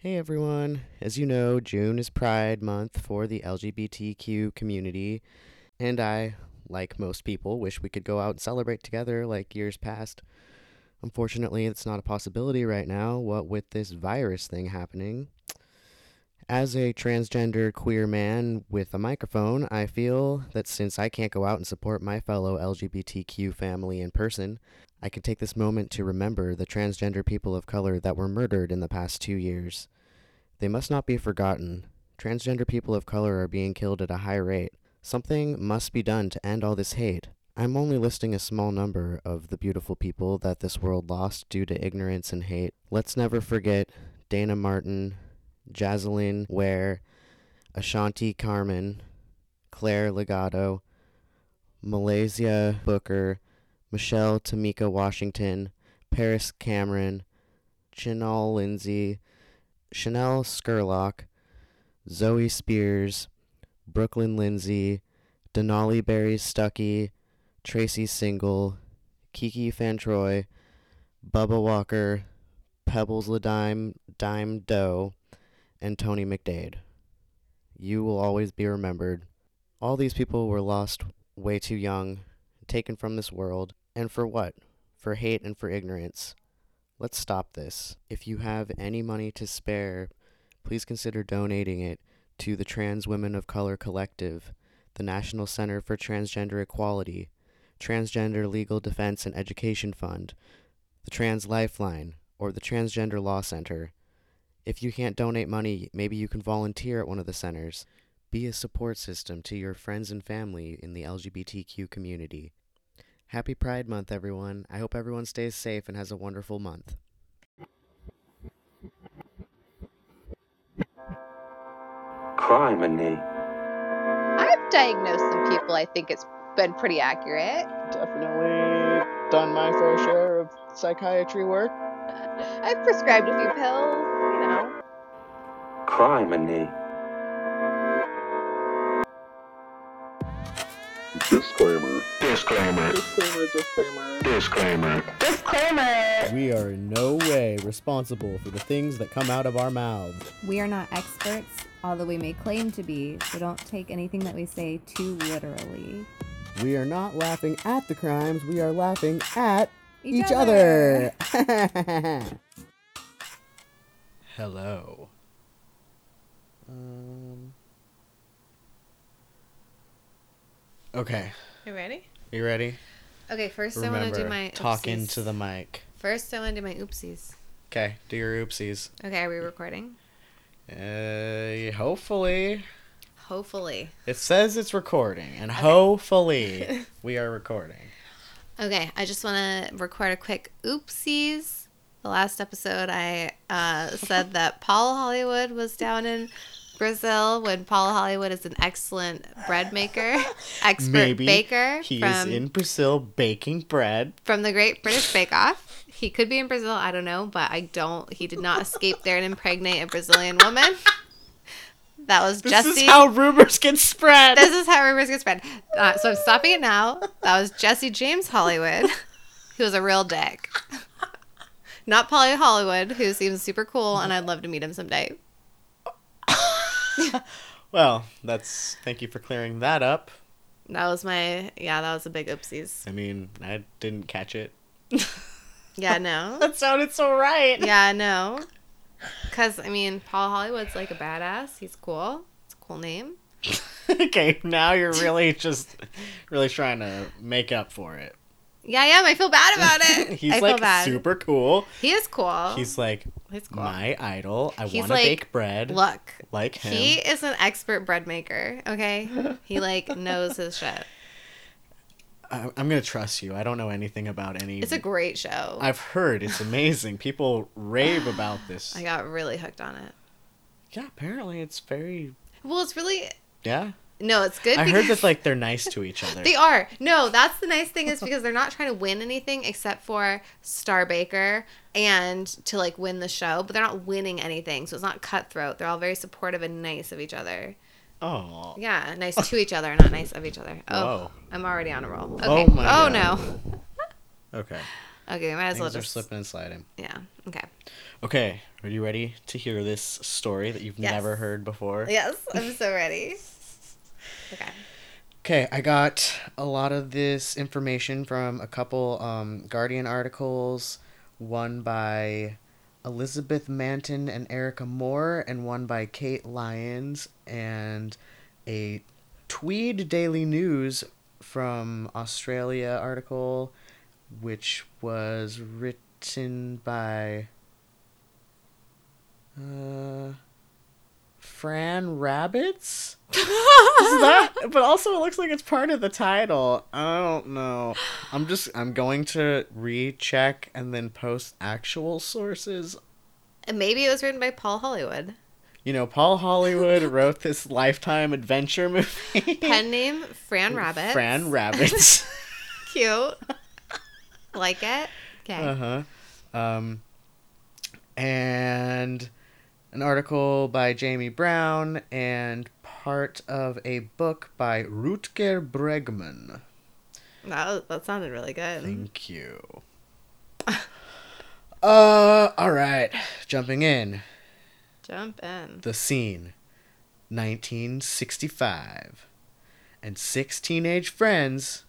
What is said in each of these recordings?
Hey everyone. As you know, June is Pride Month for the LGBTQ community, and I, like most people, wish we could go out and celebrate together like years past. Unfortunately, it's not a possibility right now, what with this virus thing happening. As a transgender queer man with a microphone, I feel that since I can't go out and support my fellow LGBTQ family in person, I can take this moment to remember the transgender people of color that were murdered in the past two years. They must not be forgotten. Transgender people of color are being killed at a high rate. Something must be done to end all this hate. I'm only listing a small number of the beautiful people that this world lost due to ignorance and hate. Let's never forget Dana Martin, Jazzaline Ware, Ashanti Carmon, Claire Legato, Muhlaysia Booker, Michelle Tamika Washington, Paris Cameron, Chynal Lindsey, Chanel Scurlock, Zoe Spears, Brooklyn Lindsey, Denali Berry Stuckey, Tracy Single, Kiki Fantroy, Bubba Walker, Pebbles Ladime Dime Doe, and Tony McDade. You will always be remembered. All these people were lost way too young, taken from this world, and for what? For hate and for ignorance. Let's stop this. If you have any money to spare, please consider donating it to the Trans Women of Color Collective, the National Center for Transgender Equality, Transgender Legal Defense and Education Fund, the Trans Lifeline, or the Transgender Law Center. If you can't donate money, maybe you can volunteer at one of the centers. Be a support system to your friends and family in the LGBTQ community. Happy Pride Month, everyone. I hope everyone stays safe and has a wonderful month. Criminy. I've diagnosed some people. I think it's been pretty accurate. Definitely done my fair share of psychiatry work. I've prescribed a few pills, you know. Criminy. Disclaimer. Disclaimer. Disclaimer, disclaimer. Disclaimer. Disclaimer. We are in no way responsible for the things that come out of our mouths. We are not experts, although we may claim to be, so don't take anything that we say too literally. We are not laughing at the crimes, we are laughing at each, other. Hello. Um. Okay, You ready? you ready? Okay, first I want to do my talk oopsies. into the mic. First, I want to do my oopsies. Okay, do your oopsies. Okay, are we recording? Uh, hopefully. Hopefully. It says it's recording, and hopefully we are recording. Okay, I just want to record a quick oopsies. The last episode, I uh, said that Paul Hollywood was down in Brazil when Paul Hollywood is an excellent bread maker, expert Maybe baker he from is in Brazil baking bread. from the Great British Bake Off. He could be in Brazil, I don't know, but I don't. He did not escape there and impregnate a Brazilian woman. That was This Jesse. is how rumors get spread. this is how rumors get spread. Uh, so I'm stopping it now. That was Jesse James Hollywood, who was a real dick. Not Polly Hollywood, who seems super cool, and I'd love to meet him someday. well, that's thank you for clearing that up. That was my yeah. That was a big oopsies. I mean, I didn't catch it. Yeah, no. That sounded so right. Yeah, no. Because I mean, Paul Hollywood's like a badass. He's cool. It's a cool name. okay, now you're really just really trying to make up for it. Yeah, I am. I feel bad about it. He's I like feel bad. super cool. He is cool. He's like He's cool. my idol. I want to like, bake bread Look, like him. he is an expert bread maker. Okay, he like knows his shit. I, I'm gonna trust you. I don't know anything about any. It's a great show. I've heard it's amazing. People rave about this. I got really hooked on it. Yeah, apparently it's very. Well, it's really Yeah, no, it's good. Because I heard that like they're nice to each other. They are. No, that's the nice thing is because they're not trying to win anything except for Star Baker and to like win the show, but they're not winning anything. So it's not cutthroat. They're all very supportive and nice of each other. oh. Yeah, nice to each other, not nice of each other. Oh, Whoa. I'm already on a roll. Oh okay. Oh Oh, my no. Okay. Okay, we might as well Things are just. slipping and sliding. Yeah. Okay. Okay, are you ready to hear this story that you've Yes. never heard before? Yes, I'm so ready. Okay. Okay, I got a lot of this information from a couple um, Guardian articles, one by Elizabeth Manton and Erica Moore, and one by Kate Lyons, and a Tweed Daily News from Australia article, which was written by uh, Fran Rabbits. Is that? But also, it looks like it's part of the title. I don't know. I'm just. I'm going to recheck and then post actual sources. And maybe it was written by Paul Hollywood. You know, Paul Hollywood wrote this Lifetime adventure movie. Pen name Fran Rabbit. Fran Rabbits. Cute. like it. Okay. uh huh. Um, and an article by Jamie Brown and part of a book by Rutger Bregman. That was, that sounded really good. Thank you. uh, all right. Jumping in. Jump in. The scene 1965. And six teenage friends,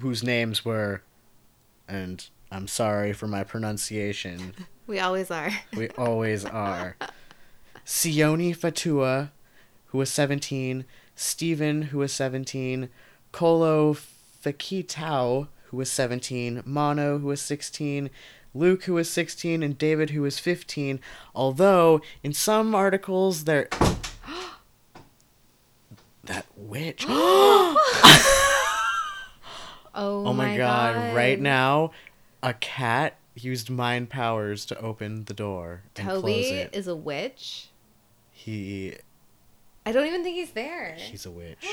whose names were, and I'm sorry for my pronunciation, We always are. we always are. Sione Fatua, who was 17, Stephen, who was 17, Kolo Fakitao, who was 17, Mono, who was 16, Luke, who was 16, and David, who was 15. Although, in some articles, there. that witch. Oh, Oh my, god. Right now, a cat used mind powers to open the door and close Toby it. is a witch. He I don't even think he's there. he's a witch.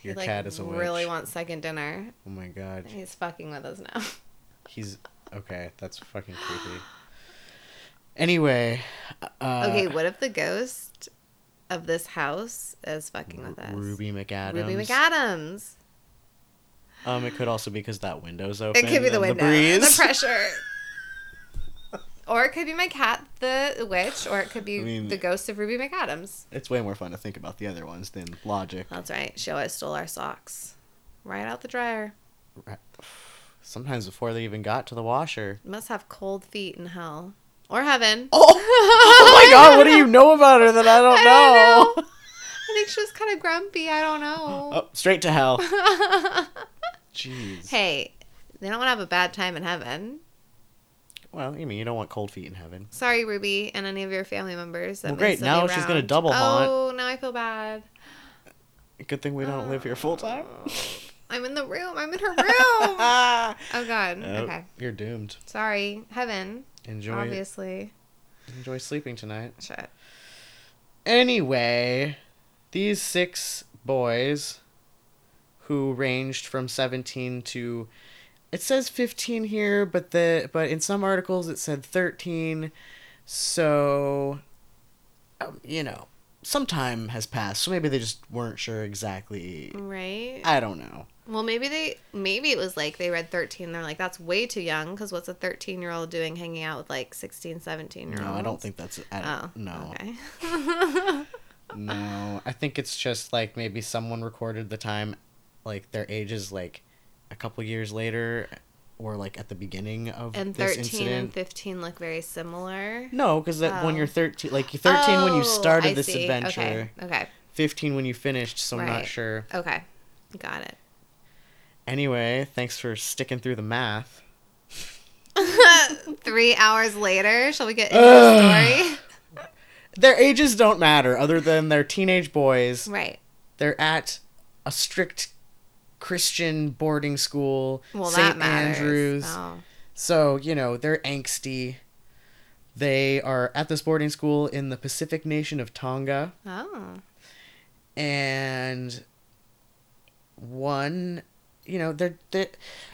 He, Your like, cat is a witch. Really wants second dinner. Oh my god. He's fucking with us now. He's okay. That's fucking creepy. Anyway, uh, okay, what if the ghost of this house is fucking with us? Ruby McAdams. Ruby McAdams. Um, it could also be because that window's open. It could be the window, the the, pressure. or it could be my cat, the witch, or it could be I mean- the ghost of Ruby McAdams. It's way more fun to think about the other ones than logic. That's right. She always stole our socks. Right out the dryer. Sometimes before they even got to the washer. Must have cold feet in hell. Or heaven. Oh, oh my god! What do you know about her that I don't I know? don't know. I think she was kind of grumpy. I don't know. Oh, straight to hell. Jeez. hey, they don't want to have a bad time in heaven. Well, you mean you don't want cold feet in heaven? Sorry, Ruby, and any of your family members. That Well, great, now she's gonna double haunt. Oh, now I feel bad. Good thing we don't live here full time. Oh, I'm in the room. I'm in her room. Oh God. Oh, Okay. You're doomed. Sorry, heaven. Enjoy Obviously. enjoy sleeping tonight. Shit. Anyway, these six boys who ranged from 17 to it says 15 here, but the but in some articles it said 13. So um, you know, some time has passed. So maybe they just weren't sure exactly. Right. I don't know. Well, maybe they maybe it was like they read 13 they're like that's way too young cuz what's a 13-year-old doing hanging out with like 16, 17-year-olds? No, I don't think that's I Oh. no. Okay. No, I think it's just like maybe someone recorded the time, like their ages, like a couple years later, or like at the beginning of and this 13 incident. and 15 look very similar. No, because that when Oh. you're thirteen, like you're thirteen when you Oh, started I this see. adventure, Okay. Okay. fifteen when you finished. So I'm not sure. Okay. Got it. Anyway, thanks for sticking through the math. Three hours later, shall we get into the story? Their ages don't matter, other than they're teenage boys. Right. They're at a strict Christian boarding school, Well, St. Andrews. Oh. So, you know, they're angsty. They are at this boarding school in the Pacific nation of Tonga. Oh. And one, you know, they're, they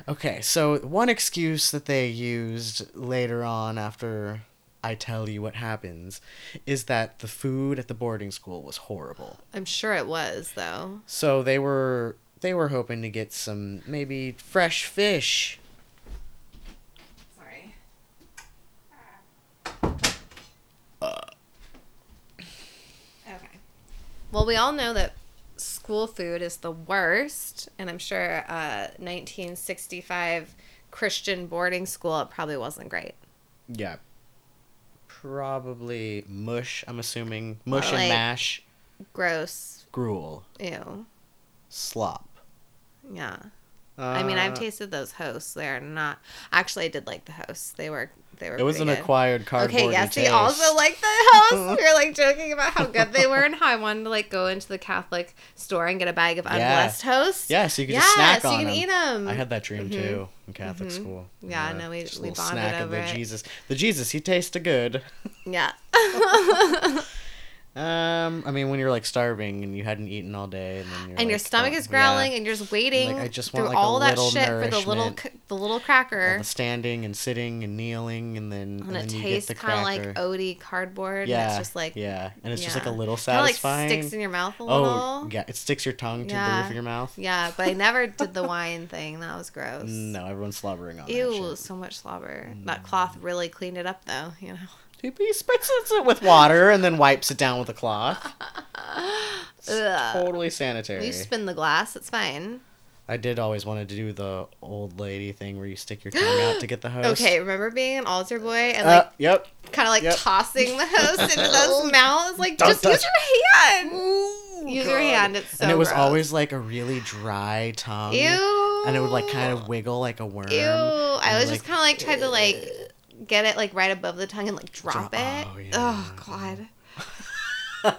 okay. So, one excuse that they used later on after I tell you what happens is that the food at the boarding school was horrible. I'm sure it was though. So, they were they were hoping to get some maybe fresh fish. Sorry. Uh. Okay. Well, we all know that school food is the worst, and I'm sure uh, 1965 Christian boarding school it probably wasn't great. Yeah. Probably mush, I'm assuming. Mush or and like mash. Gross. Gruel. Ew. Slop. Yeah. I mean, I've Uh, tasted those hosts. They're not. Actually, I did like the hosts. They were. They were. It was an good. acquired cardboard. Okay, yes, we also like the hosts. we were like joking about how good they were and how I wanted to like go into the Catholic store and get a bag of Yeah. unblessed hosts. Yeah, so you could yes, just snack you on can them. eat them. I had that dream Mhm. too in Catholic Mhm. school. Yeah, Uh, no, we- just we bonded snack of over the it. Jesus. The Jesus, he tasted good. Yeah. Um, I mean, when you're like starving and you hadn't eaten all day, and then you're and your stomach oh, is growling, yeah. and you're just waiting I just through want, like, all that shit for the little c- the little cracker, the standing and sitting and kneeling, and then and and it then you tastes get the kind of like oaty cardboard. yeah, and it's just like yeah, and it's just like a yeah. little Kinda, like satisfying. sticks in your mouth a little. oh, yeah, it sticks your tongue to the roof of your mouth. Yeah, but I never did the wine thing. That was gross. No, everyone's slobbering on Ew. Mm. so much slobber. That cloth really cleaned it up, though. You know. He, spits it with water and then wipes it down with a cloth. Totally sanitary. You spin the glass. It's fine. I did always want to do the old lady thing where you stick your tongue out to get the hose. Okay, remember being an altar boy and Uh, like yep. kind of like yep. tossing the host into those mouths? Like, Don't just use your hand. use your hand. It's so and it was gross. always like a really dry tongue. Ew. And it would like kind of wiggle like a worm. Ew. I was like, just kind of like tried to like get it like right above the tongue and like drop, Drop- it. oh, yeah. Oh god.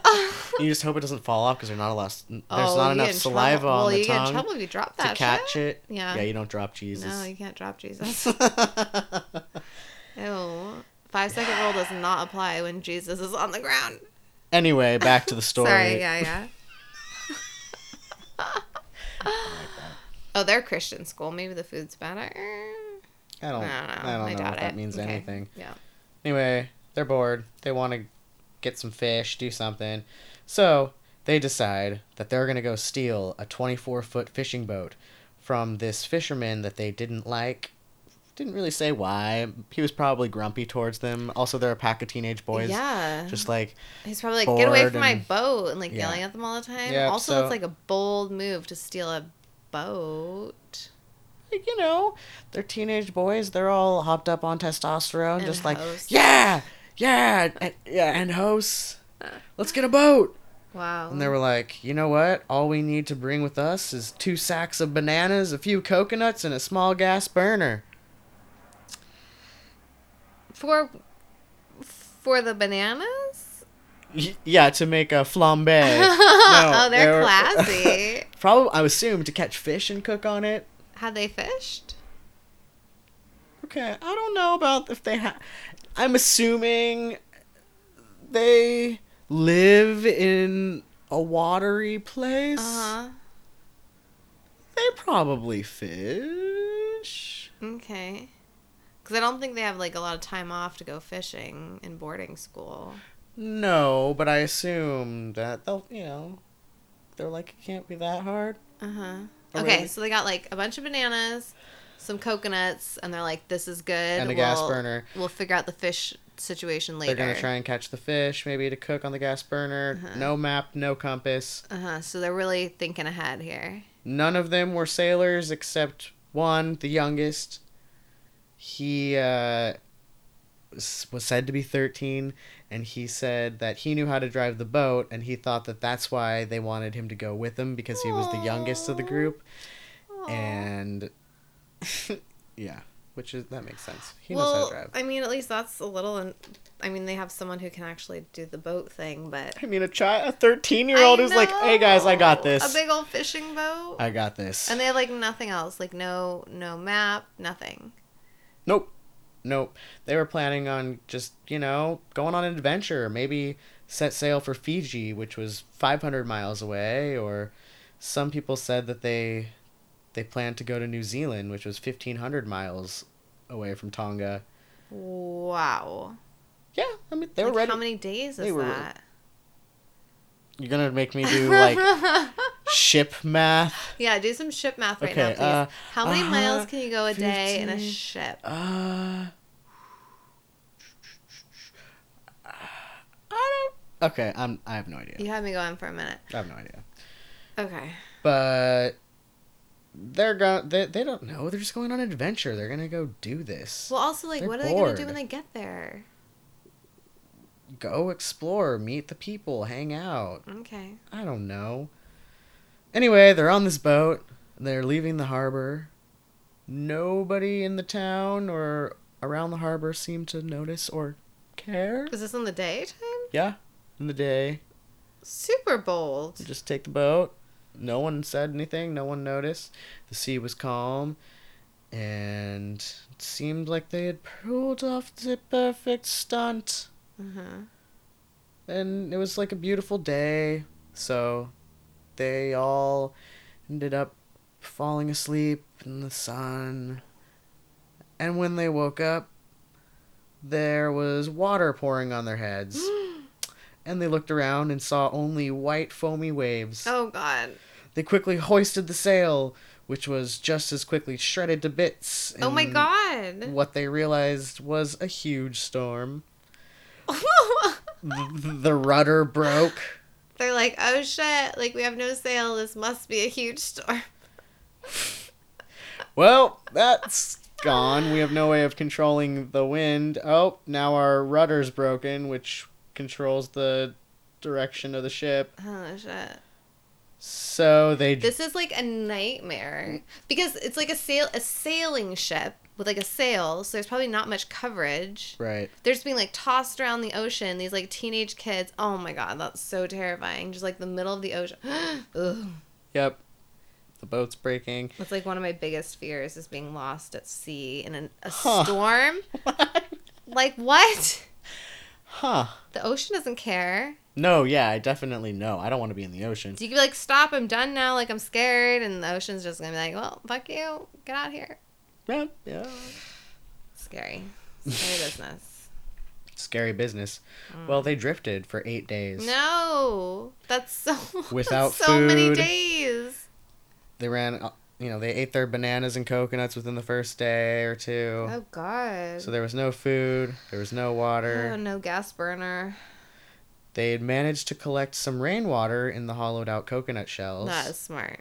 You just hope it doesn't fall off because there's not a lot. There's oh, not enough saliva trouble. on well, the you get in tongue trouble if you drop to that catch shit. it. Yeah. Yeah, you don't drop Jesus. No, you can't drop Jesus. Ew. Five second rule does not apply when Jesus is on the ground. anyway, back to the story. Sorry, yeah, yeah. oh, they're Christian school. Maybe the food's better. I don't. I don't know. I don't know doubt if that it. means Okay. anything. Yeah. Anyway, they're bored. They want to get some fish, do something. So they decide that they're going to go steal a 24 foot fishing boat from this fisherman that they didn't like. Didn't really say why. He was probably grumpy towards them. Also, they're a pack of teenage boys. Yeah. Just like, He's probably like, get away from my boat and like Yeah. yelling at them all the time. Yeah, also, so- it's like a bold move to steal a boat. Like, you know, they're teenage boys. They're all hopped up on testosterone. And just like, hosts. yeah, yeah, and, yeah, and hosts. Uh. Let's get a boat. Wow. And they were like, you know what? All we need to bring with us is two sacks of bananas, a few coconuts, and a small gas burner. for for the bananas. Yeah, to make a flambe. No, oh, they're they were- classy. Probably, I assume, to catch fish and cook on it. Had they fished? Okay, I don't know about if they have. I'm assuming they live in a watery place. Uh huh. They probably fish. Okay. Because I don't think they have like a lot of time off to go fishing in boarding school. No, but I assume that they'll, you know, they're like, it can't be that hard. Uh huh. Okay, so they got like a bunch of bananas, some coconuts, and they're like, "This is good." And a gas We'll- burner. We'll figure out the fish situation later. They're gonna try and catch the fish, maybe to cook on the gas burner. Uh-huh. No map, no compass. Uh huh. So they're really thinking ahead here. None of them were sailors except one, the youngest. He uh, was said to be 13, and he said that he knew how to drive the boat, and he thought that that's why they wanted him to go with them because he was the youngest of the group. And yeah, which is that makes sense. He knows how to drive. I mean, at least that's a little. In- I mean, they have someone who can actually do the boat thing, but I mean, a child, a 13 year old who's like, "Hey guys, I got this. A big old fishing boat. I got this." and they have like nothing else, like no no map, nothing. Nope. Nope. They were planning on just, you know, going on an adventure. Maybe set sail for Fiji, which was 500 miles away, or some people said that they they planned to go to New Zealand, which was 1500 miles away from Tonga. Wow. Yeah, I mean, they were ready. How many days is They were- that? You're going to make me do like ship math? yeah, do some ship math right Okay, now, please. uh, how many miles uh, can you go a day in a ship? Uh I don't Okay, I'm. I have no idea. You had me going for a minute. I have no idea. Okay. But they're going. They, they don't know. They're just going on an adventure. They're gonna go do this. Well, also, like, They're what are they gonna do when they get there? Go explore, meet the people, hang out. Okay. I don't know. Anyway, they're on this boat. They're leaving the harbor. Nobody in the town or around the harbor seemed to notice or care. Is this in the daytime? Yeah, in the day. Super bold. Just take the boat. No one said anything. No one noticed. The sea was calm, and it seemed like they had pulled off the perfect stunt. Uh-huh. And it was like a beautiful day. So they all ended up falling asleep in the sun. And when they woke up, there was water pouring on their heads. and they looked around and saw only white foamy waves. Oh God. They quickly hoisted the sail, which was just as quickly shredded to bits. Oh my God. What they realized was a huge storm. Th- the rudder broke. They're like, oh shit! Like we have no sail. This must be a huge storm. Well, that's gone. We have no way of controlling the wind. Oh, now our rudder's broken, which controls the direction of the ship. Oh shit! So they This is like a nightmare because it's like a sail, a sailing ship with like a sail. So there's probably not much coverage. right. They're just being like tossed around the ocean. These like teenage kids. Oh my god, that's so terrifying. Just like the middle of the ocean. Ugh. Yep. The boat's breaking. That's like one of my biggest fears is being lost at sea in an, a Huh. storm. Like what? Huh. The ocean doesn't care. No, yeah, I definitely know. I don't want to be in the ocean. So you could be like, stop, I'm done now, like I'm scared, and the ocean's just gonna be like, well, fuck you, get out here. Yeah, yeah. Scary. Scary business. Scary business. Well, they drifted for eight days. No, that's so Without so many days. They ran, uh, you know, they ate their bananas and coconuts within the first day or two. Oh God. So there was no food, there was no water. oh, no gas burner. They had managed to collect some rainwater in the hollowed out coconut shells, That is smart.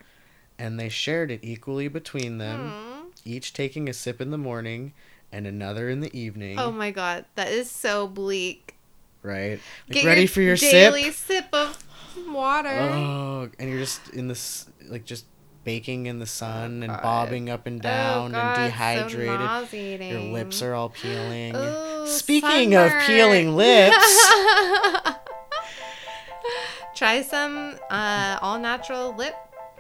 and they shared it equally between them, Hmm. Each taking a sip in the morning and another in the evening. Oh my God, that is so bleak. right? Like, Get ready for your daily sip? sip of water. Oh, and you're just in this, like, just baking in the sun and God. bobbing up and Oh, down God, and so dehydrated. Your lips are all peeling. Ooh, Speaking of peeling lips, Try some uh, all natural lip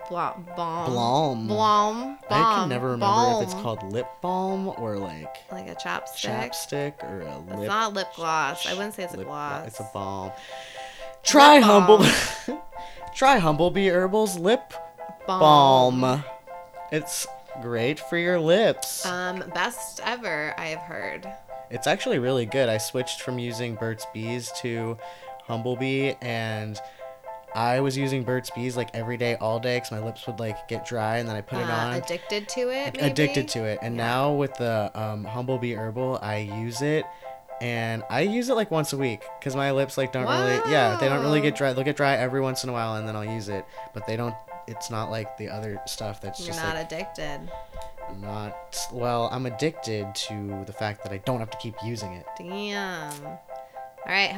blo- Blom. Blom. Balm. I can never remember balm. if it's called lip balm or like like a chapstick. chapstick or a lip. It's not lip gloss. I wouldn't say it's a gloss. It's a balm. Try Lip humble. balm. Try Humblebee Herbal's lip balm. balm. It's great for your lips. Um, best ever I have heard. It's actually really good. I switched from using Burt's Bees to Humblebee, and I was using Burt's Bees like every day, all day, because my lips would like get dry, and then I put it Uh, on. Addicted to it. Maybe? addicted to it. And now with the um, Humblebee Herbal, I use it. And I use it like once a week because my lips like don't really yeah they don't really get dry they'll get dry every once in a while and then I'll use it but they don't it's not like the other stuff that's You're just not like addicted. not well I'm addicted to the fact that I don't have to keep using it Damn. All right,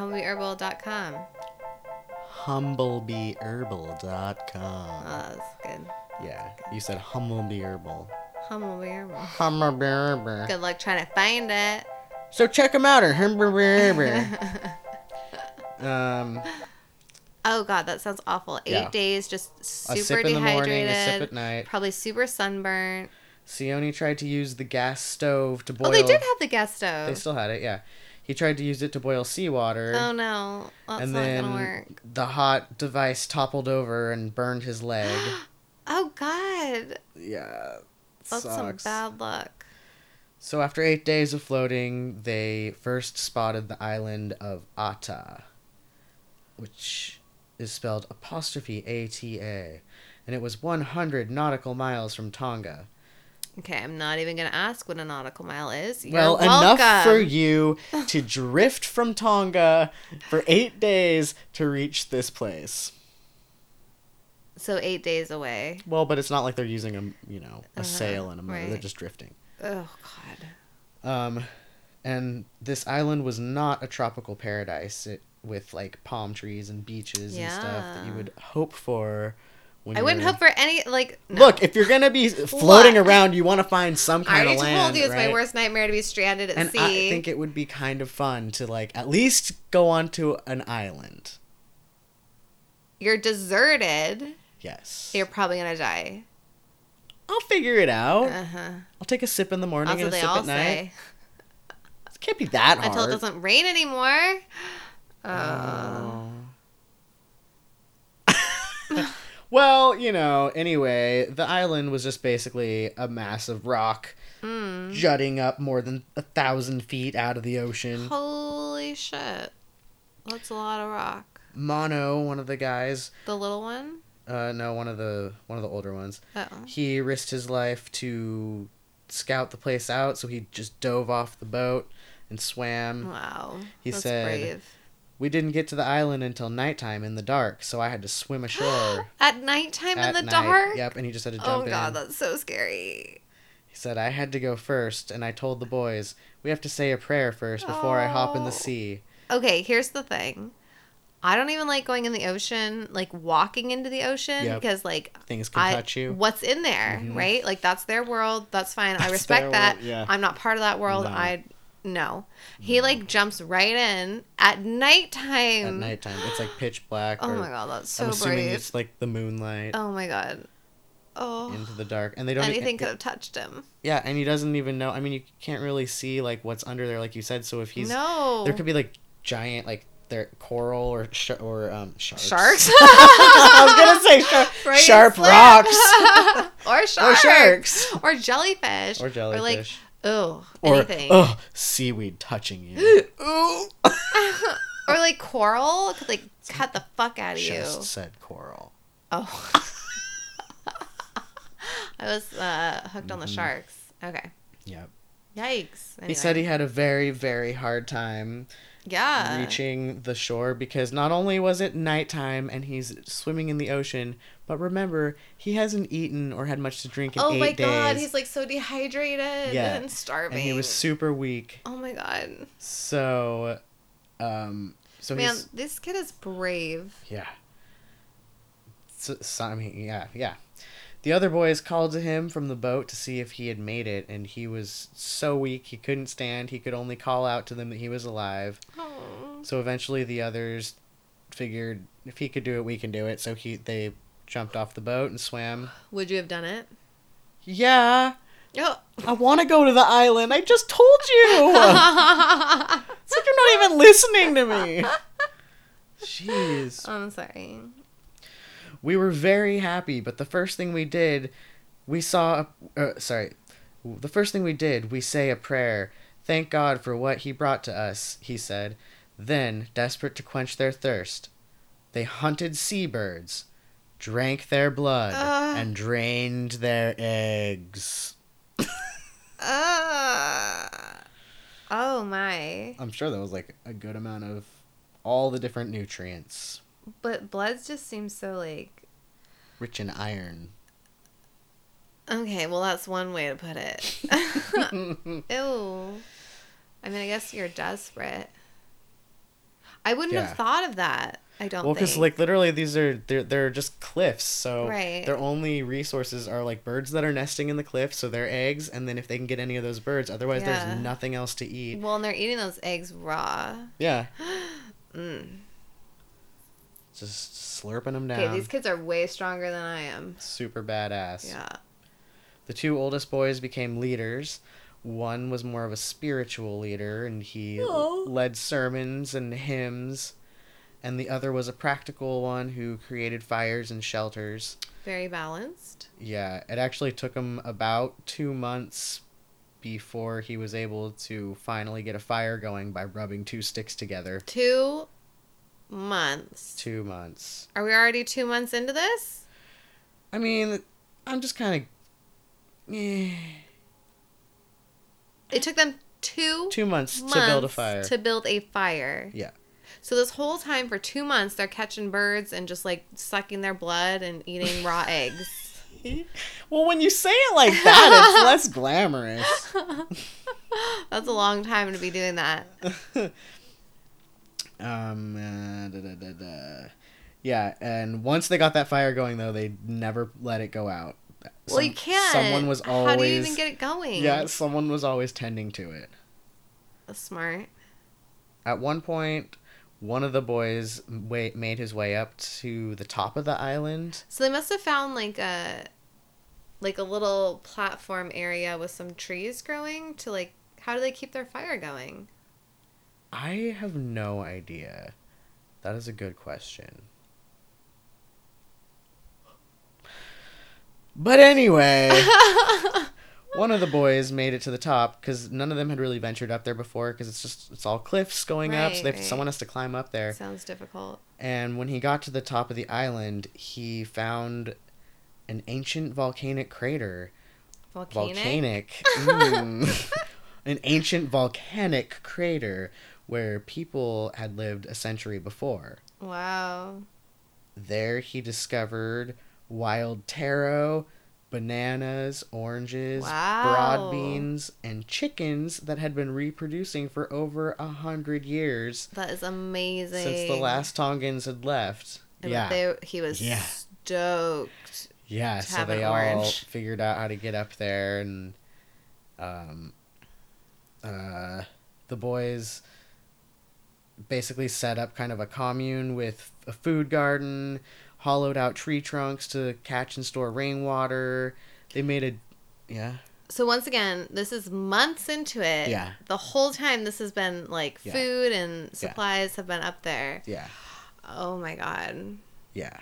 humblebeeherbal.com. Oh, that's good. yeah you said Humblebee Herbal Humblebee Herbal. Humblebee Herbal Good luck trying to find it. so check them out at Humblebee Herbal um Oh god, that sounds awful. Eight Yeah. days, just super a sip in the morning, a sip dehydrated. at night. Probably super sunburnt. Sione tried to use the gas stove to boil. Oh, they did have the gas stove. They still had it, yeah. He tried to use it to boil seawater. oh no, that's and not then gonna work. the hot device toppled over and burned his leg. Oh god, yeah. that's some bad luck. So after eight days of floating, they first spotted the island of Ata, which is spelled apostrophe A T A, and it was 100 nautical miles from Tonga. Okay, I'm not even gonna ask what a nautical mile is. You're well, enough for you to drift from Tonga for eight days to reach this place. So eight days away. Well, but it's not like they're using a you know a Uh-huh, sail and a motor. They're just drifting. Oh God. Um, and this island was not a tropical paradise it, with like palm trees and beaches and stuff that you would hope for. I wouldn't hope for any like. No. Look, if you're gonna be floating What? around, you want to find some I kind already of land. Told you it's my right? worst nightmare to be stranded at And sea. I think it would be kind of fun to like at least go onto an island. You're deserted. Yes. You're probably gonna die. I'll figure it out. Uh huh. I'll take a sip in the morning what and a they sip all at night. say. It can't be that hard. Until it doesn't rain anymore. Oh. Well, you know, anyway, the island was just basically a mass of rock Mm. jutting up more than a thousand feet out of the ocean. Holy shit. That's a lot of rock. Mono, one of the guys, The little one? uh, no, one of the one of the older ones. Oh. He risked his life to scout the place out, so he just dove off the boat and swam. Wow. He That's said- brave. We didn't get to the island until nighttime in the dark, so I had to swim ashore. At nighttime at in the night. dark? Yep, and he just had to jump in. Oh god, in. that's so scary. He said I had to go first, and I told the boys we have to say a prayer first before I hop in the Oh. sea. Okay, here's the thing. I don't even like going in the ocean, like walking into the ocean, Yep. because like Things can I touch you. what's in there, Mhm. right? Like that's their world. That's fine. I respect that. yeah. I'm not part of that world. No. I no. He like jumps right in at nighttime. At nighttime, it's like pitch black. Oh or- my god, that's so I'm assuming brave. it's like the moonlight Oh my god. Oh. into the dark, and they don't. Anything it- could have touched him. Yeah, and he doesn't even know. I mean, you can't really see like what's under there, like you said. So if he's no. there, could be like giant like there coral or sh- or um sharks. sharks. I was gonna say Right, sharp rocks or or sharks. sharks Or jellyfish. or jellyfish Or like, oh, or anything. oh seaweed touching you. Ooh. or like coral could like cut the fuck out of you. Just said coral. Oh. I was uh, hooked on the Mhm. sharks. Okay. Yep. Yikes. He said he had a very very hard time yeah. reaching the shore because not only was it nighttime and he's swimming in the ocean, but remember he hasn't eaten or had much to drink in Oh eight my days. god, he's like so dehydrated Yeah. and starving. and he was super weak. Oh my god. So, um, so Man, this kid is brave. yeah. So, so, I mean, yeah, yeah. The other boys called to him from the boat to see if he had made it, and he was so weak he couldn't stand. He could only call out to them that he was alive. Oh. So eventually, the others figured if he could do it, we can do it. So he they jumped off the boat and swam. Would you have done it? Yeah, Oh. I want to go to the island. I just told you. it's like you're not even listening to me. Jeez. I'm sorry. We were very happy, but the first thing we did, we saw. Uh, sorry, the first thing we did, we say a prayer. Thank God for what He brought to us, he said. Then, desperate to quench their thirst, they hunted seabirds, drank their blood, Ugh. and drained their eggs. Uh, oh my. I'm sure that was like a good amount of all the different nutrients, But blood just seems so like. rich in iron. Okay, well, that's one way to put it. Ew. I mean, I guess you're desperate. I wouldn't Yeah. have thought of that. I don't Well, because like literally these are they're they're just cliffs, so Right. their only resources are like birds that are nesting in the cliffs, so their eggs, and then if they can get any of those birds, otherwise Yeah. there's nothing else to eat. Well, and they're eating those eggs raw. Yeah, Mm. Just slurping them down. Okay, these kids are way stronger than I am. Super badass. Yeah. The two oldest boys became leaders. One was more of a spiritual leader, and he led sermons and hymns. And the other was a practical one who created fires and shelters. Very balanced. Yeah, it actually took him about two months before he was able to finally get a fire going by rubbing two sticks together. Two months. Two months. Are we already two months into this? I mean, I'm just kind of. Eh. It took them two Two months, months to build a fire. to build a fire. yeah. So this whole time for two months, they're catching birds and just like sucking their blood and eating raw eggs. Well, when you say it like that, it's less glamorous. That's a long time to be doing that. Um, uh, da, da, da, da. Yeah, and once they got that fire going, though, they never let it go out. well, you can't. Someone was always. How do you even get it going? Yeah, someone was always tending to it. That's smart. At one point, one of the boys wa- made his way up to the top of the island. So they must have found like a like a little platform area with some trees growing to like how do they keep their fire going? I have no idea. That is a good question. But anyway, one of the boys made it to the top because none of them had really ventured up there before because it's just it's all cliffs going up. So they have, right. someone has to climb up there. Sounds difficult. And when he got to the top of the island, he found an ancient volcanic crater. Volcanic. Volcanic. Mm. an ancient volcanic crater where people had lived a century before. Wow. There he discovered wild taro, bananas, oranges, Wow. broad beans, and chickens that had been reproducing for over a hundred years That is amazing. since the last Tongans had left. And yeah. They, he was Yeah. stoked. Yeah, to so have they an all orange. figured out how to get up there, and um, uh, the boys basically set up kind of a commune with a food garden, hollowed out tree trunks to catch and store rainwater. They made a yeah, So once again, this is months into it. Yeah. The whole time this has been like Yeah. food and supplies have been up there. yeah, Oh my god. yeah.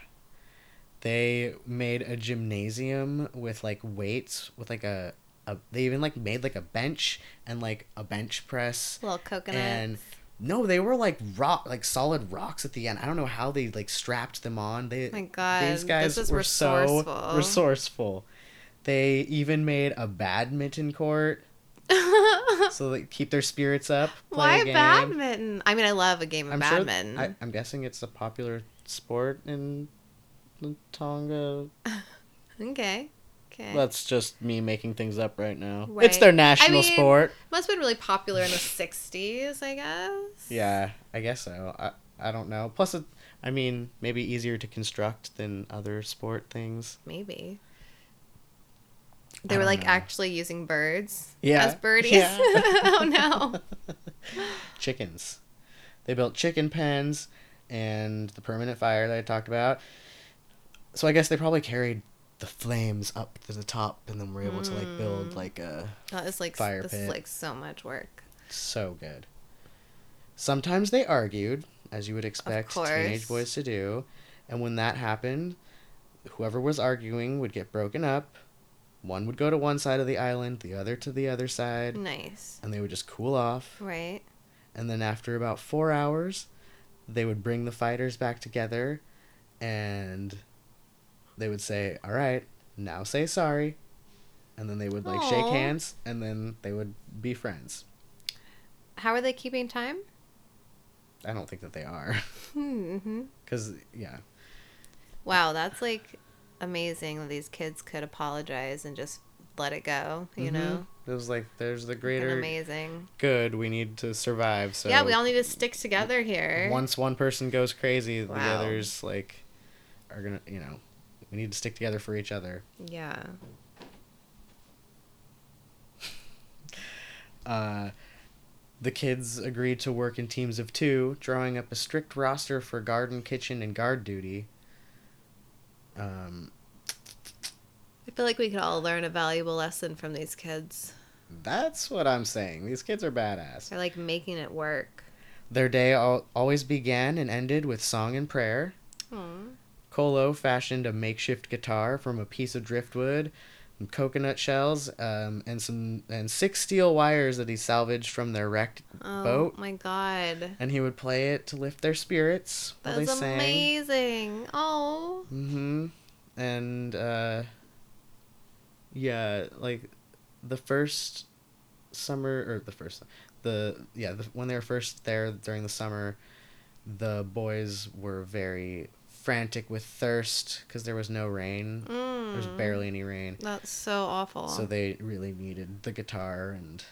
They made a gymnasium with like weights with like a, a they even like made like a bench and like a bench press Little coconut. and no they were like rock like solid rocks at the end i don't know how they like strapped them on they my god. these guys were resourceful. so resourceful they even made a badminton court so they keep their spirits up Why badminton? I mean, I love a game of i'm badminton. sure I, i'm guessing it's a popular sport in tonga Okay. Okay. that's just me making things up right now Right. it's their I national mean, sport Must have been really popular in the 60s, I guess. Yeah, I guess so. I I don't know. Plus, it, I mean, maybe easier to construct than other sport things. Maybe. They I were like know. actually using birds Yeah. as birdies. Yeah. oh no. Chickens. They built chicken pens and the permanent fire that I talked about. So I guess they probably carried the flames up to the top and then we're able to like build Mm. like a That is like Fire this pit. is like so much work. so good. Sometimes they argued, as you would expect teenage boys to do, and when that happened, whoever was arguing would get broken up. One would go to one side of the island, the other to the other side, Nice. and they would just cool off. Right. And then after about four hours, they would bring the fighters back together, and they would say, "All right, now say sorry," and then they would like shake hands, and then they would be friends. How are they keeping time? I don't think that they are. hmm Because, yeah. Wow, that's like amazing that these kids could apologize and just let it go, you know? It was like, there's the greater amazing. good. We need to survive. So yeah, we all need to stick together here. Once one person goes crazy, the others, like, are going to, you know, we need to stick together for each other. Yeah. Uh, the kids agreed to work in teams of two, drawing up a strict roster for garden, kitchen, and guard duty. Um, I feel like we could all learn a valuable lesson from these kids. that's what I'm saying. These kids are badass. They're like making it work. Their day al- always began and ended with song and prayer. Aw. Kolo fashioned a makeshift guitar from a piece of driftwood, coconut shells, um, and some and six steel wires that he salvaged from their wrecked Oh boat. Oh my god. And he would play it to lift their spirits That's they sang. amazing. Oh. Mm-hmm. And uh, yeah, like the first summer or the first the yeah the, when they were first there during the summer the boys were very frantic with thirst because there was no rain there was Mm. barely any rain That's so awful. so they really needed the guitar and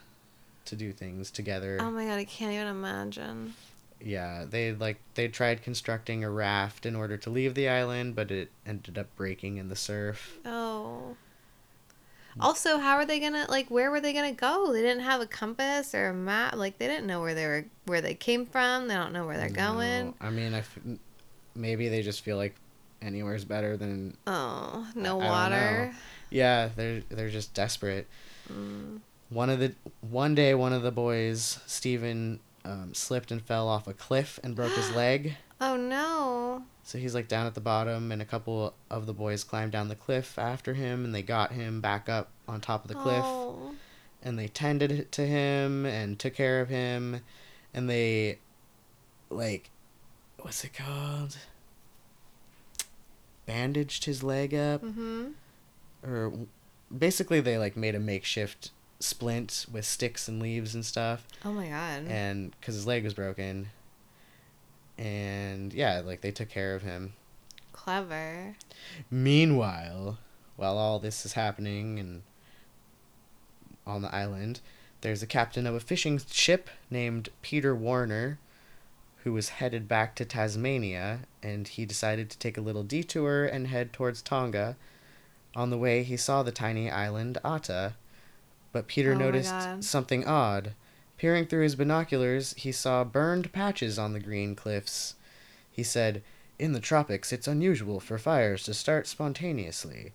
to do things together oh my god, I can't even imagine. yeah they like they tried constructing a raft in order to leave the island but it ended up breaking in the surf Oh. Also, how are they gonna like? Where were they gonna go? They didn't have a compass or a map. Like they didn't know where they were, where they came from. They don't know where they're going. I mean i f- maybe they just feel like anywhere's better than Oh, no I don't water. Yeah, they're they're just desperate. Mm. One of the one day, one of the boys, Steven, um, slipped and fell off a cliff and broke his leg. Oh no. So he's like down at the bottom, and a couple of the boys climbed down the cliff after him, and they got him back up on top of the cliff, Oh. and they tended to him and took care of him, and they, like, what's it called? Bandaged his leg up. Mm-hmm. or basically they like made a makeshift splint with sticks and leaves and stuff Oh my god. and because his leg was broken and yeah like they took care of him Clever. meanwhile while all this is happening and on the island there's a captain of a fishing ship named peter warner who was headed back to tasmania and he decided to take a little detour and head towards tonga on the way he saw the tiny island Ata, but peter Oh noticed something odd peering through his binoculars he saw burned patches on the green cliffs he said in the tropics, it's unusual for fires to start spontaneously.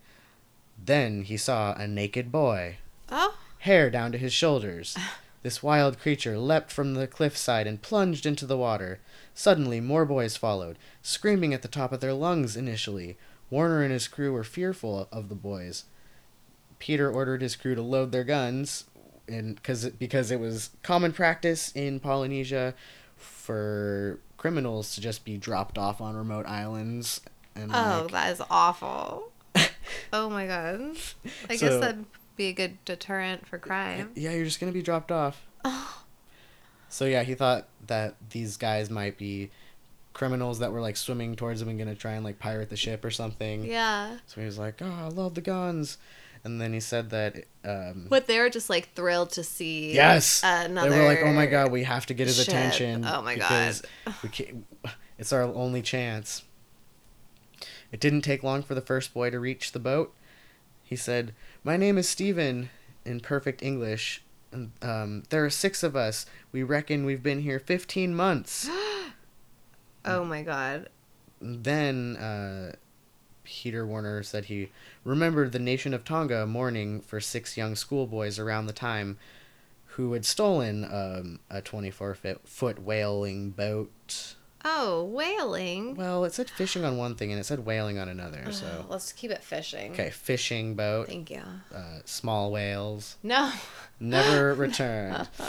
Then he saw a naked boy, Oh. hair down to his shoulders. This wild creature leapt from the cliffside and plunged into the water. Suddenly, more boys followed, screaming at the top of their lungs initially. Warner and his crew were fearful of the boys. Peter ordered his crew to load their guns, and cause because it was common practice in Polynesia for criminals to just be dropped off on remote islands. And Oh, like, that is awful. oh my god. I So- guess that'd be a good deterrent for crime. yeah, you're just gonna be dropped off. So yeah, he thought that these guys might be criminals that were like swimming towards him and gonna try and like pirate the ship or something. Yeah. So he was like, "Oh, I love the guns," and then he said that. Um, But they were just like thrilled to see. Yes, Another. they were like, "Oh my god, we have to get his ship. attention." Oh my because we can't, it's our only chance. It didn't take long for the first boy to reach the boat. He said, "My name is Stephen," in perfect English. Um, there are six of us. We reckon we've been here fifteen months. Oh my god. then uh, Peter Warner said he remembered the nation of Tonga mourning for six young schoolboys around the time who had stolen um, a 24 foot, foot whaling boat. Oh, whaling. Well, it said fishing on one thing and it said whaling on another. Oh, So, let's keep it fishing. okay, fishing boat, Thank you. uh, small whales, No. never returned.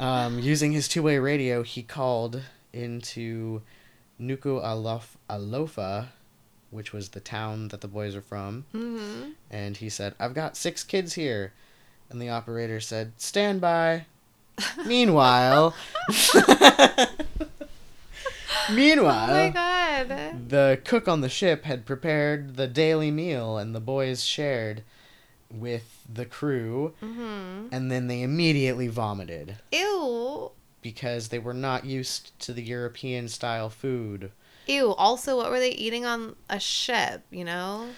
Um, using his two way radio, he called into Nuku Alof- Alofa, which was the town that the boys are from, Mm-hmm. and he said, I've got six kids here. And the operator said, Stand by. Meanwhile, meanwhile, oh my god. the cook on the ship had prepared the daily meal, and the boys shared with the crew, Mm-hmm. and then they immediately vomited Ew. because they were not used to the European style food. Ew. Also, what were they eating on a ship? You know,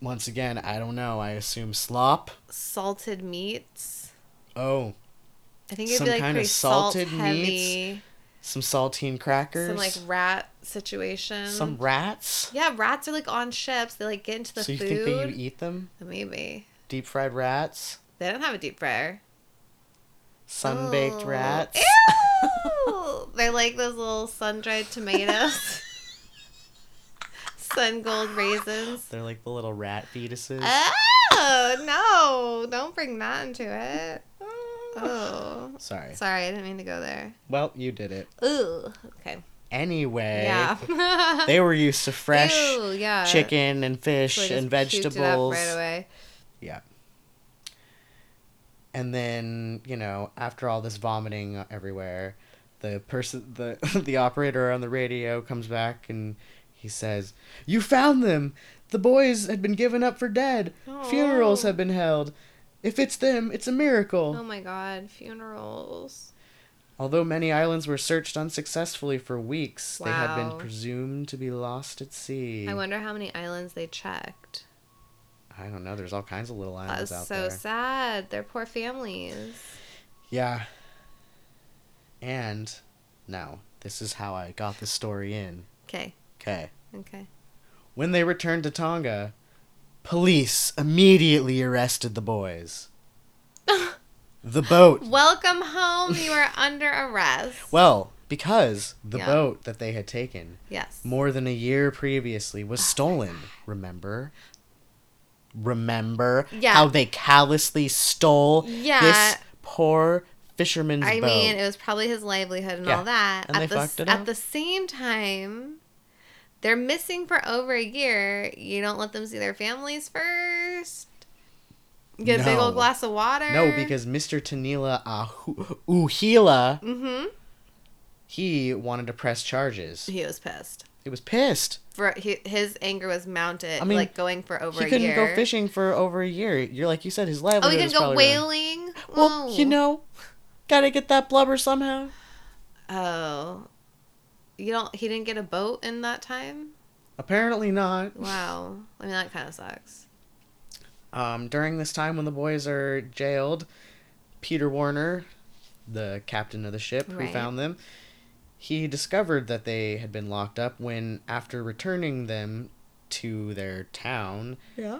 Once again, I don't know. I assume slop. salted meats. Oh, I think it'd Some be like kind of pretty salt salted heavy. Some saltine crackers. Some like rat situation. some rats. Yeah, rats are like on ships. They like get into the so you food. think that you eat them? Maybe Deep fried rats, they don't have a deep fryer. sun baked Oh. rats. Ew! They're like those little sun dried tomatoes. sun gold raisins. They're like the little rat fetuses. Oh no! Don't bring that into it. Oh, Sorry. sorry, I didn't mean to go there. Well, you did it. Ooh. Okay. Anyway, Yeah. they were used to fresh Ew, yeah. chicken and fish just and puked it up vegetables. right away. Yeah. And then, you know, after all this vomiting everywhere, the person the the operator on the radio comes back and he says, "You found them. The boys had been given up for dead. Funerals Oh. have been held. If it's them, it's a miracle." Oh my god, funerals. Although many islands were searched unsuccessfully for weeks, they had been presumed to be lost at sea. I wonder how many islands they checked. I don't know. There's all kinds of little islands That's out so there. sad. Their poor families. Yeah. And now, this is how I got the story in. Okay. Okay. Okay. When they returned to Tonga, police immediately arrested the boys. the boat. Welcome home. You are under arrest. Well, because the Yeah. boat that they had taken Yes. more than a year previously was oh, stolen, remember? Remember Yeah. how they callously stole Yeah. this poor fisherman's I boat? mean, it was probably his livelihood and Yeah. all that. And at they the, fucked it At up. the same time, they're missing for over a year. You don't let them see their families first. Get a big old glass of water. No, because Mr. Tanila Ahu- Uhila, Mm-hmm. he wanted to press charges. He was pissed. He was pissed. For he, his anger was mounted, I mean, like going for over he a couldn't year. go fishing for over a year. You're like you said, his livelihood. Oh, he can go whaling. Well, you know, gotta get that blubber somehow. Oh, you don't. He didn't get a boat in that time. Apparently not. Wow. I mean, that kind of sucks. Um, during this time when the boys are jailed, Peter Warner, the captain of the ship who found them, he discovered that they had been locked up when, after returning them to their town, Yeah.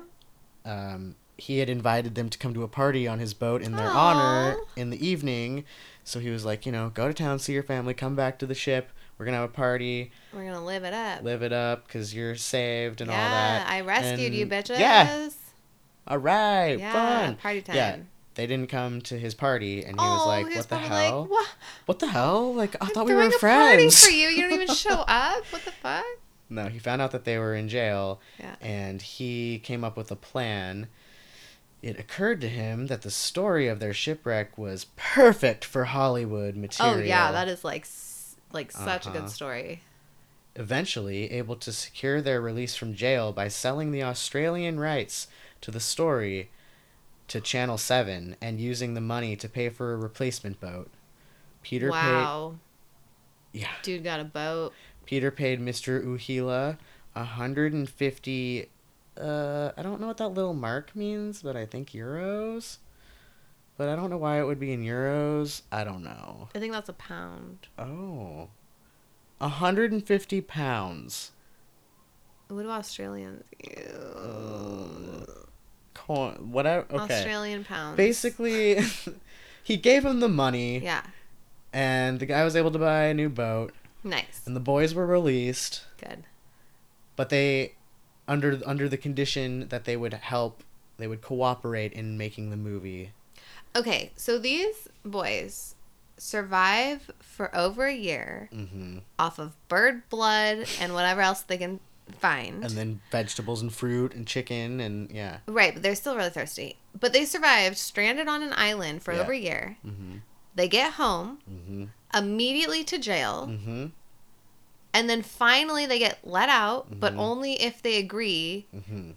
um, he had invited them to come to a party on his boat in their Aw. honor in the evening. So he was like, you know, go to town, see your family, come back to the ship. We're gonna have a party, We're gonna live it up. live it up, cause you're saved and yeah, all that. Yeah, I rescued you, bitches. Yeah, all right, Yeah, fun. party time. Yeah, they didn't come to his party, and he was oh, like, he was "What the hell? Like, what? What the hell? Like I I'm thought we were friends." party for you. You don't even show up. What the fuck? No, he found out that they were in jail, Yeah. and he came up with a plan. It occurred to him that the story of their shipwreck was perfect for Hollywood material. Oh yeah, that is like, like such a Uh-huh. good story. Eventually, able to secure their release from jail by selling the Australian rights to the story to Channel 7 and using the money to pay for a replacement boat. Peter wow, paid Yeah. dude got a boat. Peter paid Mr. Uhila 150 uh I don't know what that little mark means, but I think euros. But I don't know why it would be in euros. I don't know. I think that's a pound. Oh. 150 pounds. What do Australians? Uh, Coin, whatever. Okay. Australian pounds. Basically, he gave him the money, Yeah. and the guy was able to buy a new boat, Nice. and the boys were released. Good. But they, under under the condition that they would help, they would cooperate in making the movie. Okay, so these boys survive for over a year hmm off of bird blood and whatever else they can find. And then vegetables and fruit and chicken and yeah. right, but they're still really thirsty. But they survived stranded on an island for Yeah. over a year. hmm They get home hmm immediately to jail, hmm and then finally they get let out, but Mhm. only if they agree hmm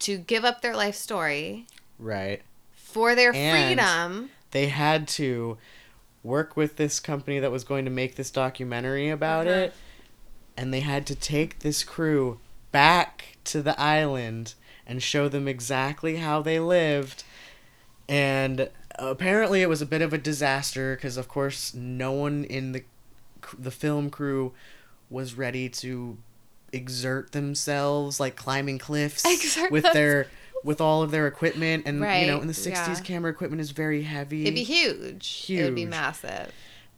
to give up their life story Right. For their And- freedom. They had to work with this company that was going to make this documentary about Uh-huh. it, and they had to take this crew back to the island and show them exactly how they lived. And apparently, it was a bit of a disaster because, of course, no one in the the film crew was ready to exert themselves like climbing cliffs Exert with their with all of their equipment and you know in the 60s yeah. camera equipment is very heavy It'd be huge. huge It would be massive.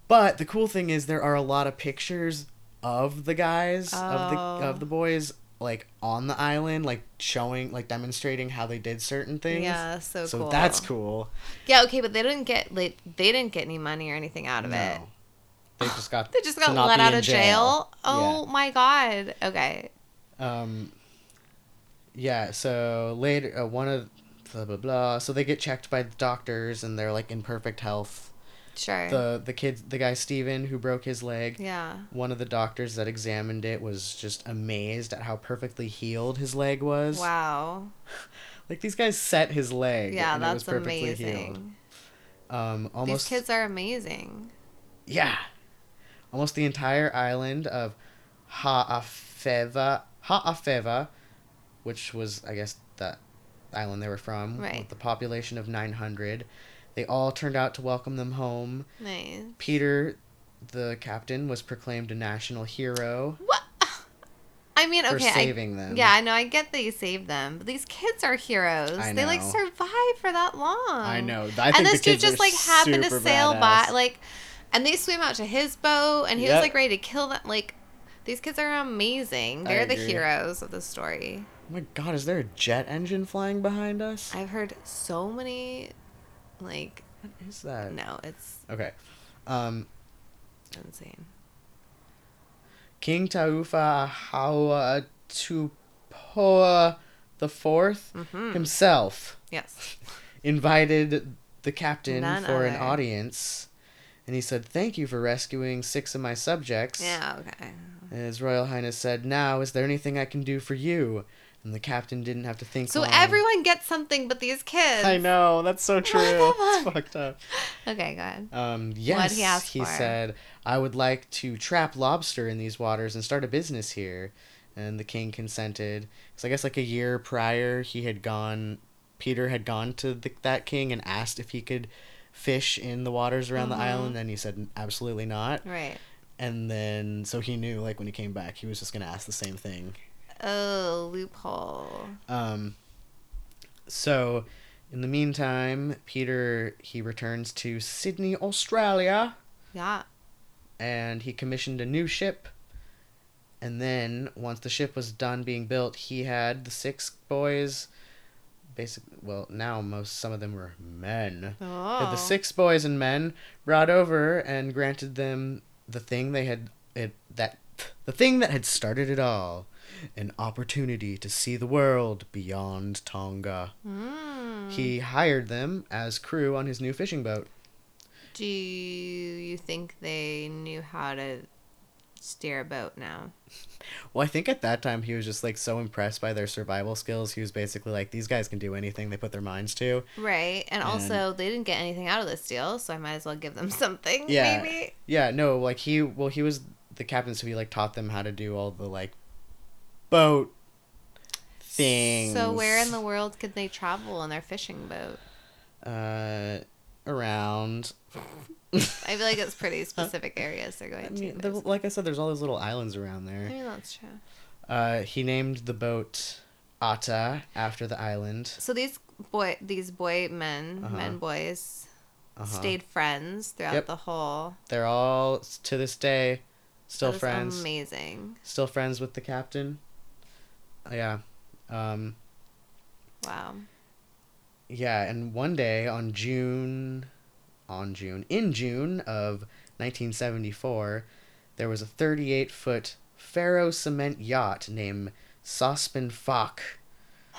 but the cool thing is there are a lot of pictures of the guys of the Oh. of the boys like on the island like showing like demonstrating how they did certain things Yeah, so, so cool. that's cool Yeah, okay, but they didn't get like they didn't get any money or anything out of it. They just got They just got let out of jail. Oh Yeah. my god. Okay. Um, yeah. So later, uh, one of blah blah blah. So they get checked by the doctors, and they're like in perfect health. Sure. The the kid, the guy Steven who broke his leg. yeah. One of the doctors that examined it was just amazed at how perfectly healed his leg was. Wow. Like these guys set his leg. Yeah, and it was that's perfectly amazing. Healed. Um, almost These kids are amazing. Yeah. Almost the entire island of Ha'afeva, Ha'afeva, which was, I guess, that island they were from, Right. with the population of 900. They all turned out to welcome them home. Nice. Peter, the captain, was proclaimed a national hero What? I mean, okay, I, saving them. yeah, I know. I get that you saved them, but these kids are heroes. I They like survived for that long. I know. I think and the this dude just like happened to sail badass. by, like, and they swim out to his boat, and he Yep. was like ready to kill them. Like, these kids are amazing. They're the heroes of the story. Oh my god, is there a jet engine flying behind us? I've heard so many, like, What is that? no, it's Okay. Um, insane. King Taufa Hawa Tupoa the Fourth Mm-hmm. himself Yes. invited the captain None for an audience, and he said, "Thank you for rescuing six of my subjects." Yeah. Okay. His Royal Highness said, "Now, is there anything I can do for you?" And the captain didn't have to think. So long. everyone gets something, but these kids. I know that's so true. it's fucked up. Okay, go ahead. Um, yes, he ask for? said, "I would like to trap lobster in these waters and start a business here." And the king consented. Because I guess like a year prior, he had gone. Peter had gone to the, that king and asked if he could fish in the waters around Mm-hmm. the island, and he said absolutely not. Right. And then so he knew like when he came back, he was just gonna ask the same thing. Oh, loophole. Um, so, in the meantime, Peter he returns to Sydney, Australia. Yeah. and he commissioned a new ship. And then, once the ship was done being built, he had the six boys. Basically, well, now most some of them were men. Oh. the six boys and men brought over and granted them the thing they had it that the thing that had started it all, an opportunity to see the world beyond Tonga. Mm. He hired them as crew on his new fishing boat. Do you think they knew how to steer a boat now? Well, I think at that time he was just like so impressed by their survival skills. He was basically like, these guys can do anything they put their minds to. Right. And, And- also, they didn't get anything out of this deal, so I might as well give them something. Yeah. Maybe. Yeah, no, like he, well, he was the captain, so he like taught them how to do all the like boat things. So, where in the world could they travel in their fishing boat? uh around? I feel like it's pretty specific areas they're going I to. mean, there, it's- like I said, there's all those little islands around there. Maybe that's true. Uh, he named the boat Ata after the island. So these boy, these boy men, Uh-huh. men boys, Uh-huh. stayed friends throughout Yep. the whole. They're all to this day still That friends. Amazing. Still friends with the captain. Uh, Yeah. Um, Wow. yeah, and one day on June, on June, in June of 1974, there was a 38 foot ferro cement yacht named Sospan Fach.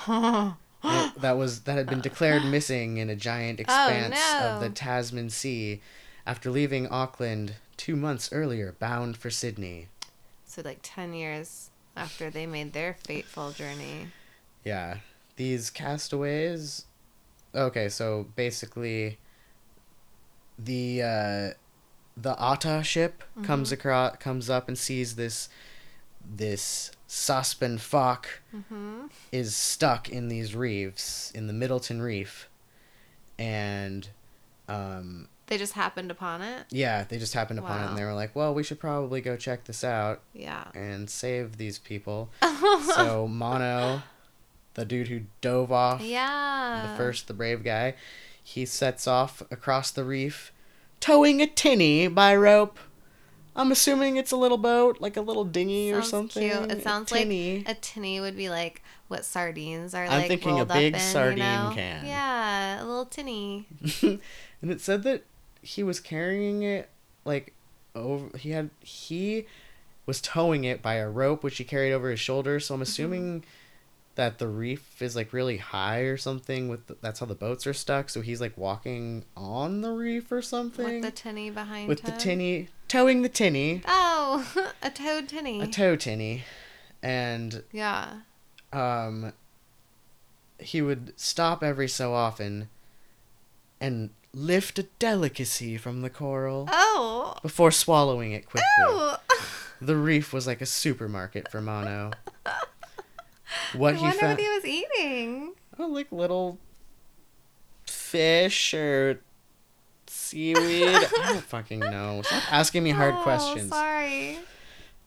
that- that was that had been declared missing in a giant oh, expanse of the. Tasman Sea after leaving Auckland two months earlier, bound for Sydney. So like ten years after they made their fateful journey. Yeah, these castaways. Okay, so basically, the uh, the Ata ship comes across, comes up and sees this this Sospan Fach Mm-hmm. is stuck in these reefs in the Middleton Reef, and um, They just happened upon it. yeah, they just happened upon it and they were like, "Well, we should probably go check this out Yeah. and save these people." so Mono, the dude who dove off yeah. the first, the brave guy, he sets off across the reef, towing a tinny by rope. I'm assuming it's a little boat, like a little dinghy or something. Cute. It sounds tinny. like a tinny would be like what sardines are I'm like. thinking a rolled big up in, sardine you know? can. Yeah, a little tinny. and it said that he was carrying it like over. He had he was towing it by a rope, which he carried over his shoulder. So I'm mm-hmm. assuming that the reef is like really high or something. With the, that's how the boats are stuck. So he's like walking on the reef or something With the tinny behind with the tinny towing the tinny, Oh, a toad tinny. a tow tinny, and yeah. um, he would stop every so often and lift a delicacy from the coral Oh. before swallowing it quickly. Oh. The reef was like a supermarket for Mono. What I he wonder found, what he was eating. oh, like little fish or seaweed. I don't fucking know. Stop asking me hard Oh, questions. Sorry.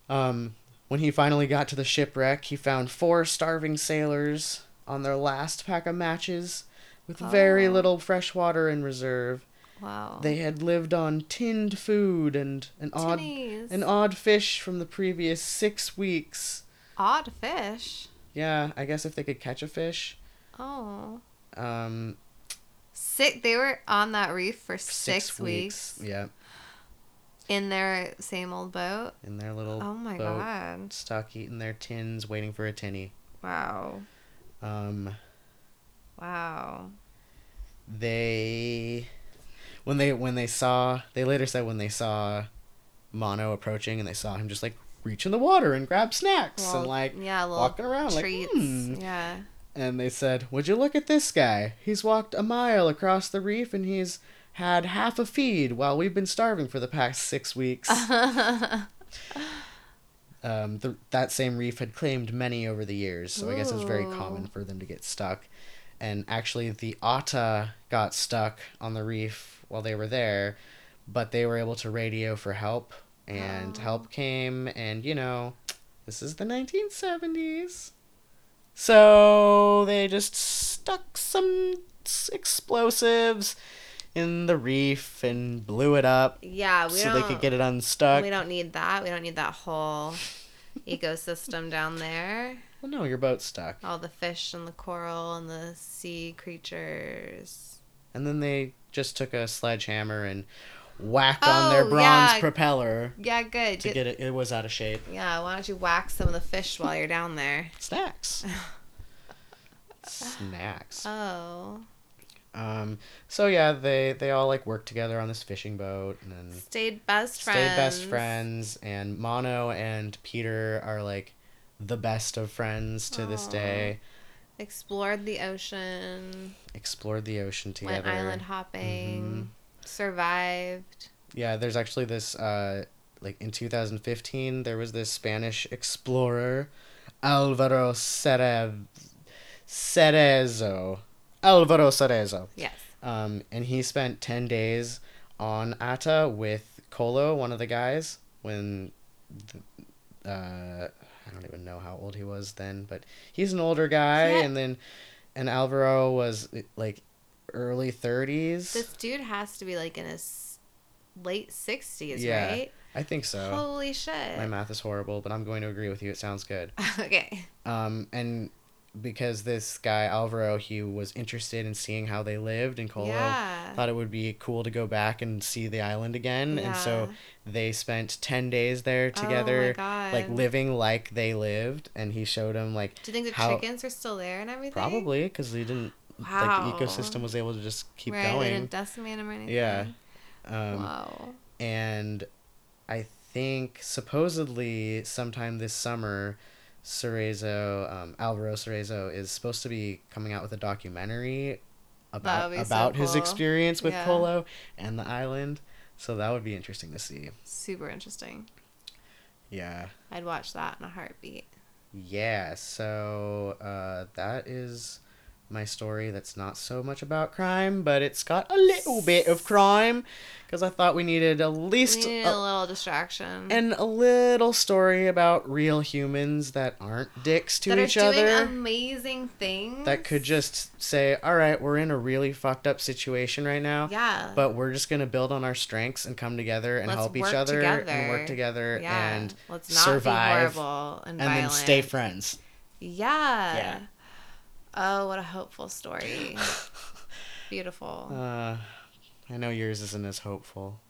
Um, when he finally got to the shipwreck, he found four starving sailors on their last pack of matches with very Oh. little fresh water in reserve. Wow. They had lived on tinned food and an odd an odd fish from the previous six weeks. Odd fish. Yeah, I guess if they could catch a fish. Oh. Um, Six, they were on that reef for six, six, weeks, Yeah, in their same old boat. in their little Oh my boat, god. stuck eating their tins, waiting for a tinny. Wow. Um, Wow. they when they when they saw they later said when they saw Mono approaching and they saw him just like reach in the water and grab snacks and like yeah, walking around treats. like hmm. Yeah. and they said would you look at this guy he's walked a mile across the reef and he's had half a feed while we've been starving for the past six weeks um, the, that same reef had claimed many over the years, so I guess it's very common for them to get stuck. And actually, the Ata got stuck on the reef while they were there, but they were able to radio for help, and Oh. help came, and you know, this is the 1970s. So they just stuck some explosives in the reef and blew it up yeah, we so they could get it unstuck. We don't need that. We don't need that whole ecosystem down there. Well, no, your boat's stuck. All the fish and the coral and the sea creatures. And then they just took a sledgehammer and whacked on their Oh, bronze yeah. propeller Yeah, good. to Get- it. It was out of shape. yeah, why don't you whack some of the fish while you're down there? Snacks. Snacks. Oh. Um. So yeah, they they all like worked together on this fishing boat and then Stayed best friends. stayed best friends. And Mono and Peter are like the best of friends to this day. Explored the ocean. Explored the ocean together. Went island hopping. Survived. Yeah, there's actually this uh like in 2015 there was this Spanish explorer Alvaro Cerezo Cerezo Alvaro Cerezo. Yes. Um and he spent 10 days on Ata with Kolo, one of the guys when the, uh I don't even know how old he was then, but he's an older guy Yeah. and then and Alvaro was like early 30s. This dude has to be like in his late 60s, Yeah. right? I think so. Holy shit. My math is horrible, but I'm going to agree with you. It sounds good. okay. Um, and because this guy Alvaro, he was interested in seeing how they lived in Kolo. Yeah. Thought it would be cool to go back and see the island again, and so they spent ten days there together, Oh like living like they lived. And he showed him like Do you think the how- chickens are still there and everything? probably because they didn't Wow. like the ecosystem was able to just keep right, They going. didn't decimate them or anything. Yeah. Um, wow. and I think supposedly sometime this summer, Cerezo, um, Alvaro Cerezo is supposed to be coming out with a documentary about be so about his cool. experience with Yeah. Kolo and the island. So that would be interesting to see. Super interesting. Yeah. I'd watch that in a heartbeat. Yeah, so uh, that is my story that's not so much about crime, but it's got a little bit of crime because I thought we needed at least a- a little distraction. and a little story about real humans that aren't dicks to that each are doing other amazing things. that could just say all right we're in a really fucked up situation right now Yeah. but we're just gonna build on our strengths and come together and Let's help each other and work together yeah. and Let's not survive and, and then stay friends Yeah. Yeah. Oh, what a hopeful story. Beautiful. uh i know yours isn't as hopeful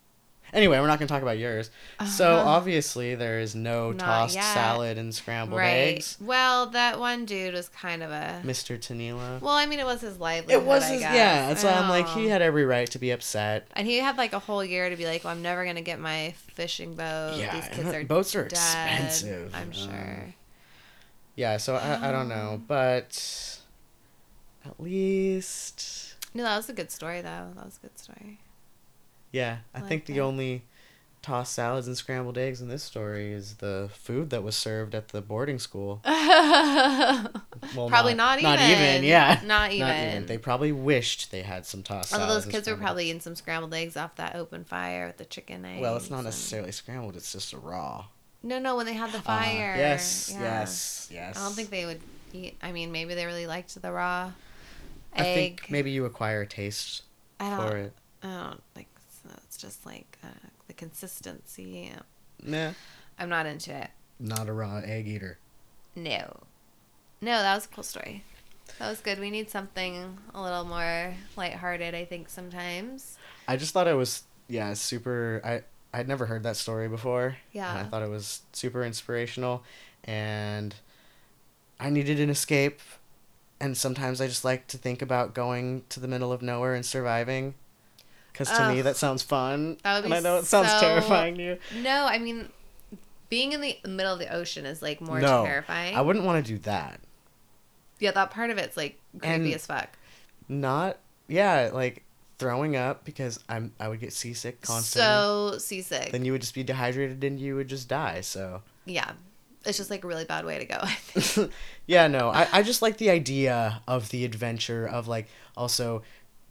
Anyway, we're not going to talk about yours. So Uh-huh. obviously there is no Not tossed yet. salad and scrambled right. eggs. Well, that one dude was kind of a. Mr. Tanila. Well, I mean, it was his livelihood. it was his, yeah. So I'm like he had every right to be upset. And he had like a whole year to be like, well, I'm never gonna get my fishing boat. Yeah, These kids are boats are dead. expensive. I'm Um, sure. Yeah, so I, I don't know, but at least No, that was a good story though. That was a good story. yeah, I, I like think the that. only tossed salads and scrambled eggs in this story is the food that was served at the boarding school. Well, probably not, Not even. even, yeah. Not even. They probably wished they had some tossed Although salads. those kids were probably eating some scrambled eggs off that open fire with the chicken eggs. Well, it's not and- necessarily scrambled. It's just a raw. No, no, when they had the Ah, fire. yes, yeah. yes, yes. I don't think they would eat. I mean, maybe they really liked the raw I think maybe you acquire a taste I don't. for it. I don't like. So it's just like uh, the consistency. Nah, I'm not into it. not a raw egg eater. No. No, that was a cool story. That was good. We need something a little more lighthearted, I think, sometimes. I just thought it was yeah super. I I'd never heard that story before. Yeah. and I thought it was super inspirational, and I needed an escape. And sometimes I just like to think about going to the middle of nowhere and surviving. Because to me that sounds fun. That would and I know it sounds so- terrifying to you. No, I mean, being in the middle of the ocean is like more no, terrifying. I wouldn't want to do that. yeah, that part of it's like creepy And- as fuck. Not yeah, like throwing up because I'm I would get seasick constantly. So seasick. then you would just be dehydrated and you would just die. So yeah. It's just like a really bad way to go, yeah, no, I, I just like the idea of the adventure of like also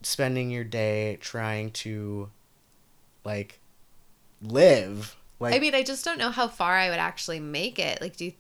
spending your day trying to like live. Like I mean, I just don't know how far I would actually make it. Like, do you,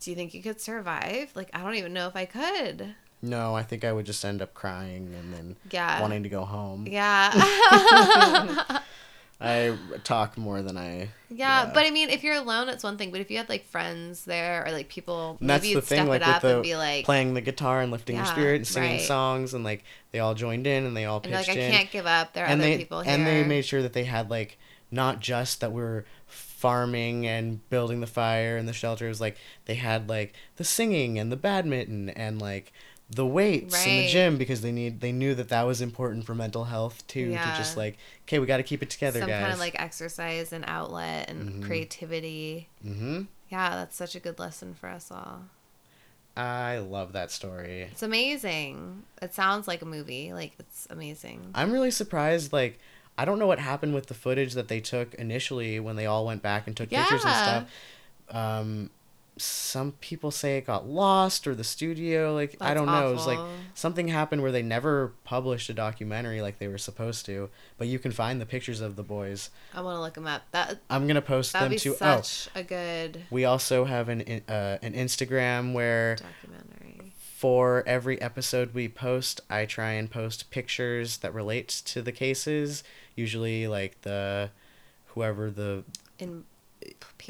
do you think you could survive? Like, I don't even know if I could. no, I think I would just end up crying and then Yeah. wanting to go home. Yeah. I talk more than I. yeah, Yeah. but I mean, if you're alone, it's one thing. But if you had like friends there or like people, And that's maybe the you'd thing, step like it up the and be like, playing the guitar and lifting your spirit and singing right. songs and like they all joined in and they all and pitched like, I in. can't give up. There are and other they people here. and they made sure that they had like not just that we're farming and building the fire and the shelters. like they had like the singing and the badminton and like the weights in the gym because they need they knew that that was important for mental health too to just like okay we got to keep it together some guys kind of like exercise and outlet and Mhm. creativity. mm-hmm Yeah, that's such a good lesson for us all. i love that story It's amazing. It sounds like a movie. Like it's amazing. i'm really surprised like i don't know what happened with the footage that they took initially when they all went back and took pictures and stuff um some people say it got lost or the studio like i don't know it was like something happened where they never published a documentary like they were supposed to but you can find the pictures of the boys I want to look them up. That i'm gonna post them to oh such a good we also have an uh, an instagram where documentary. for every episode we post i try and post pictures that relate to the cases usually like the whoever the In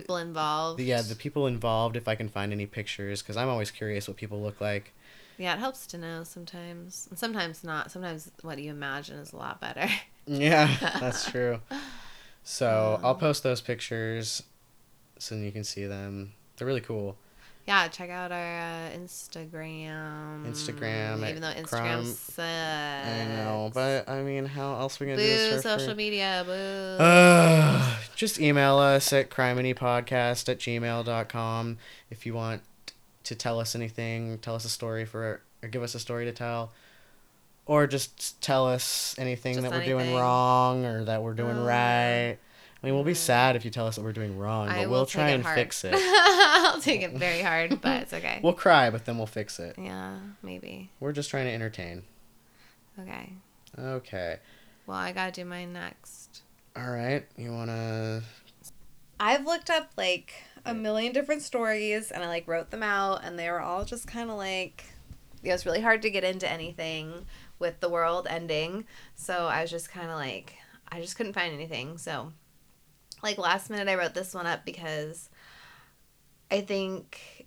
people involved. yeah the people involved if i can find any pictures because i'm always curious what people look like Yeah, it helps to know sometimes, and sometimes not. Sometimes what you imagine is a lot better. yeah that's true so i'll Um, post those pictures so you can see them they're really cool yeah, check out our uh, Instagram. Instagram even though Instagram sucks. i know but i mean how else are we gonna do this social free? media. Boo. Uh, just email us at crimeanypodcast at gmail.com if you want to tell us anything, tell us a story for, or give us a story to tell, or just tell us anything Just that we're doing wrong or that we're doing Uh, right. I mean, we'll be sad if you tell us that we're doing wrong, but I we'll try and hard. fix it. I'll take it very hard, but it's okay. We'll cry, but then we'll fix it. yeah, maybe. We're just trying to entertain. Okay. Okay. Well, I gotta do mine next. All right. You want to. I've looked up like a million different stories and I like wrote them out and they were all just kind of like it was really hard to get into anything with the world ending. So I was just kind of like, I just couldn't find anything. So, like, last minute, I wrote this one up because I think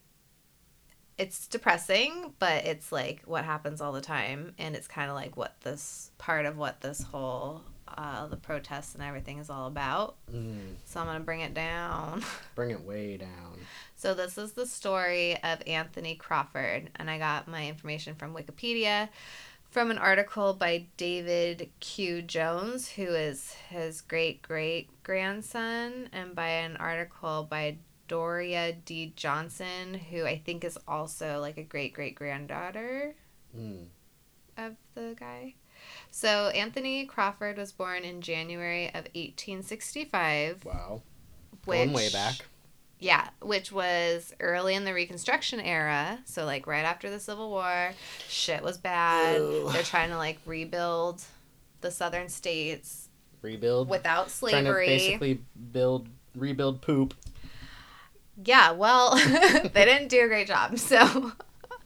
it's depressing, but it's like what happens all the time. And it's kind of like what this part of what this whole uh, the protests and everything is all about. Mm, So I'm gonna bring it down. bring it way down. So this is the story of Anthony Crawford, and I got my information from Wikipedia, from an article by David Q. Jones, who is his great great grandson, and by an article by Doria D. Johnson, who I think is also like a great great granddaughter Mm. of the guy. So Anthony Crawford was born in January of 1865. Wow. Which, Going way back. Yeah, which was early in the Reconstruction era. So, like, right after the Civil War, shit was bad. Ew. They're trying to, like, rebuild the southern states Rebuild. without slavery. Trying to slavery. basically build, rebuild poop. Yeah, well, they didn't do a great job. So,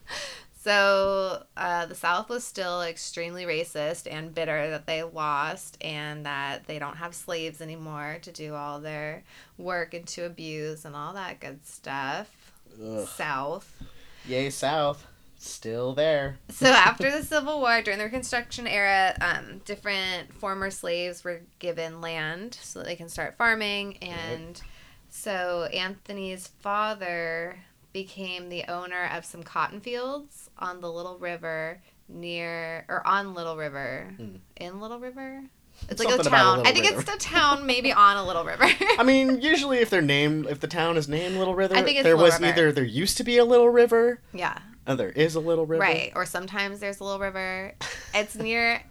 so uh, the South was still extremely racist and bitter that they lost and that they don't have slaves anymore to do all their work and to abuse and all that good stuff. Ugh. South. Yay, South. Still there. So after the Civil War, during the Reconstruction era, um, different former slaves were given land so that they can start farming, and so Anthony's father became the owner of some cotton fields on the Little River near or on Little River Hmm. in Little River. It's Something like a town. little I think river. it's the town, maybe on a little river. I mean, usually if they're named, if the town is named Little River, I think there Little was River. either there used to be a Little River, yeah, or there is a Little River. right. Or sometimes there's a little river. It's near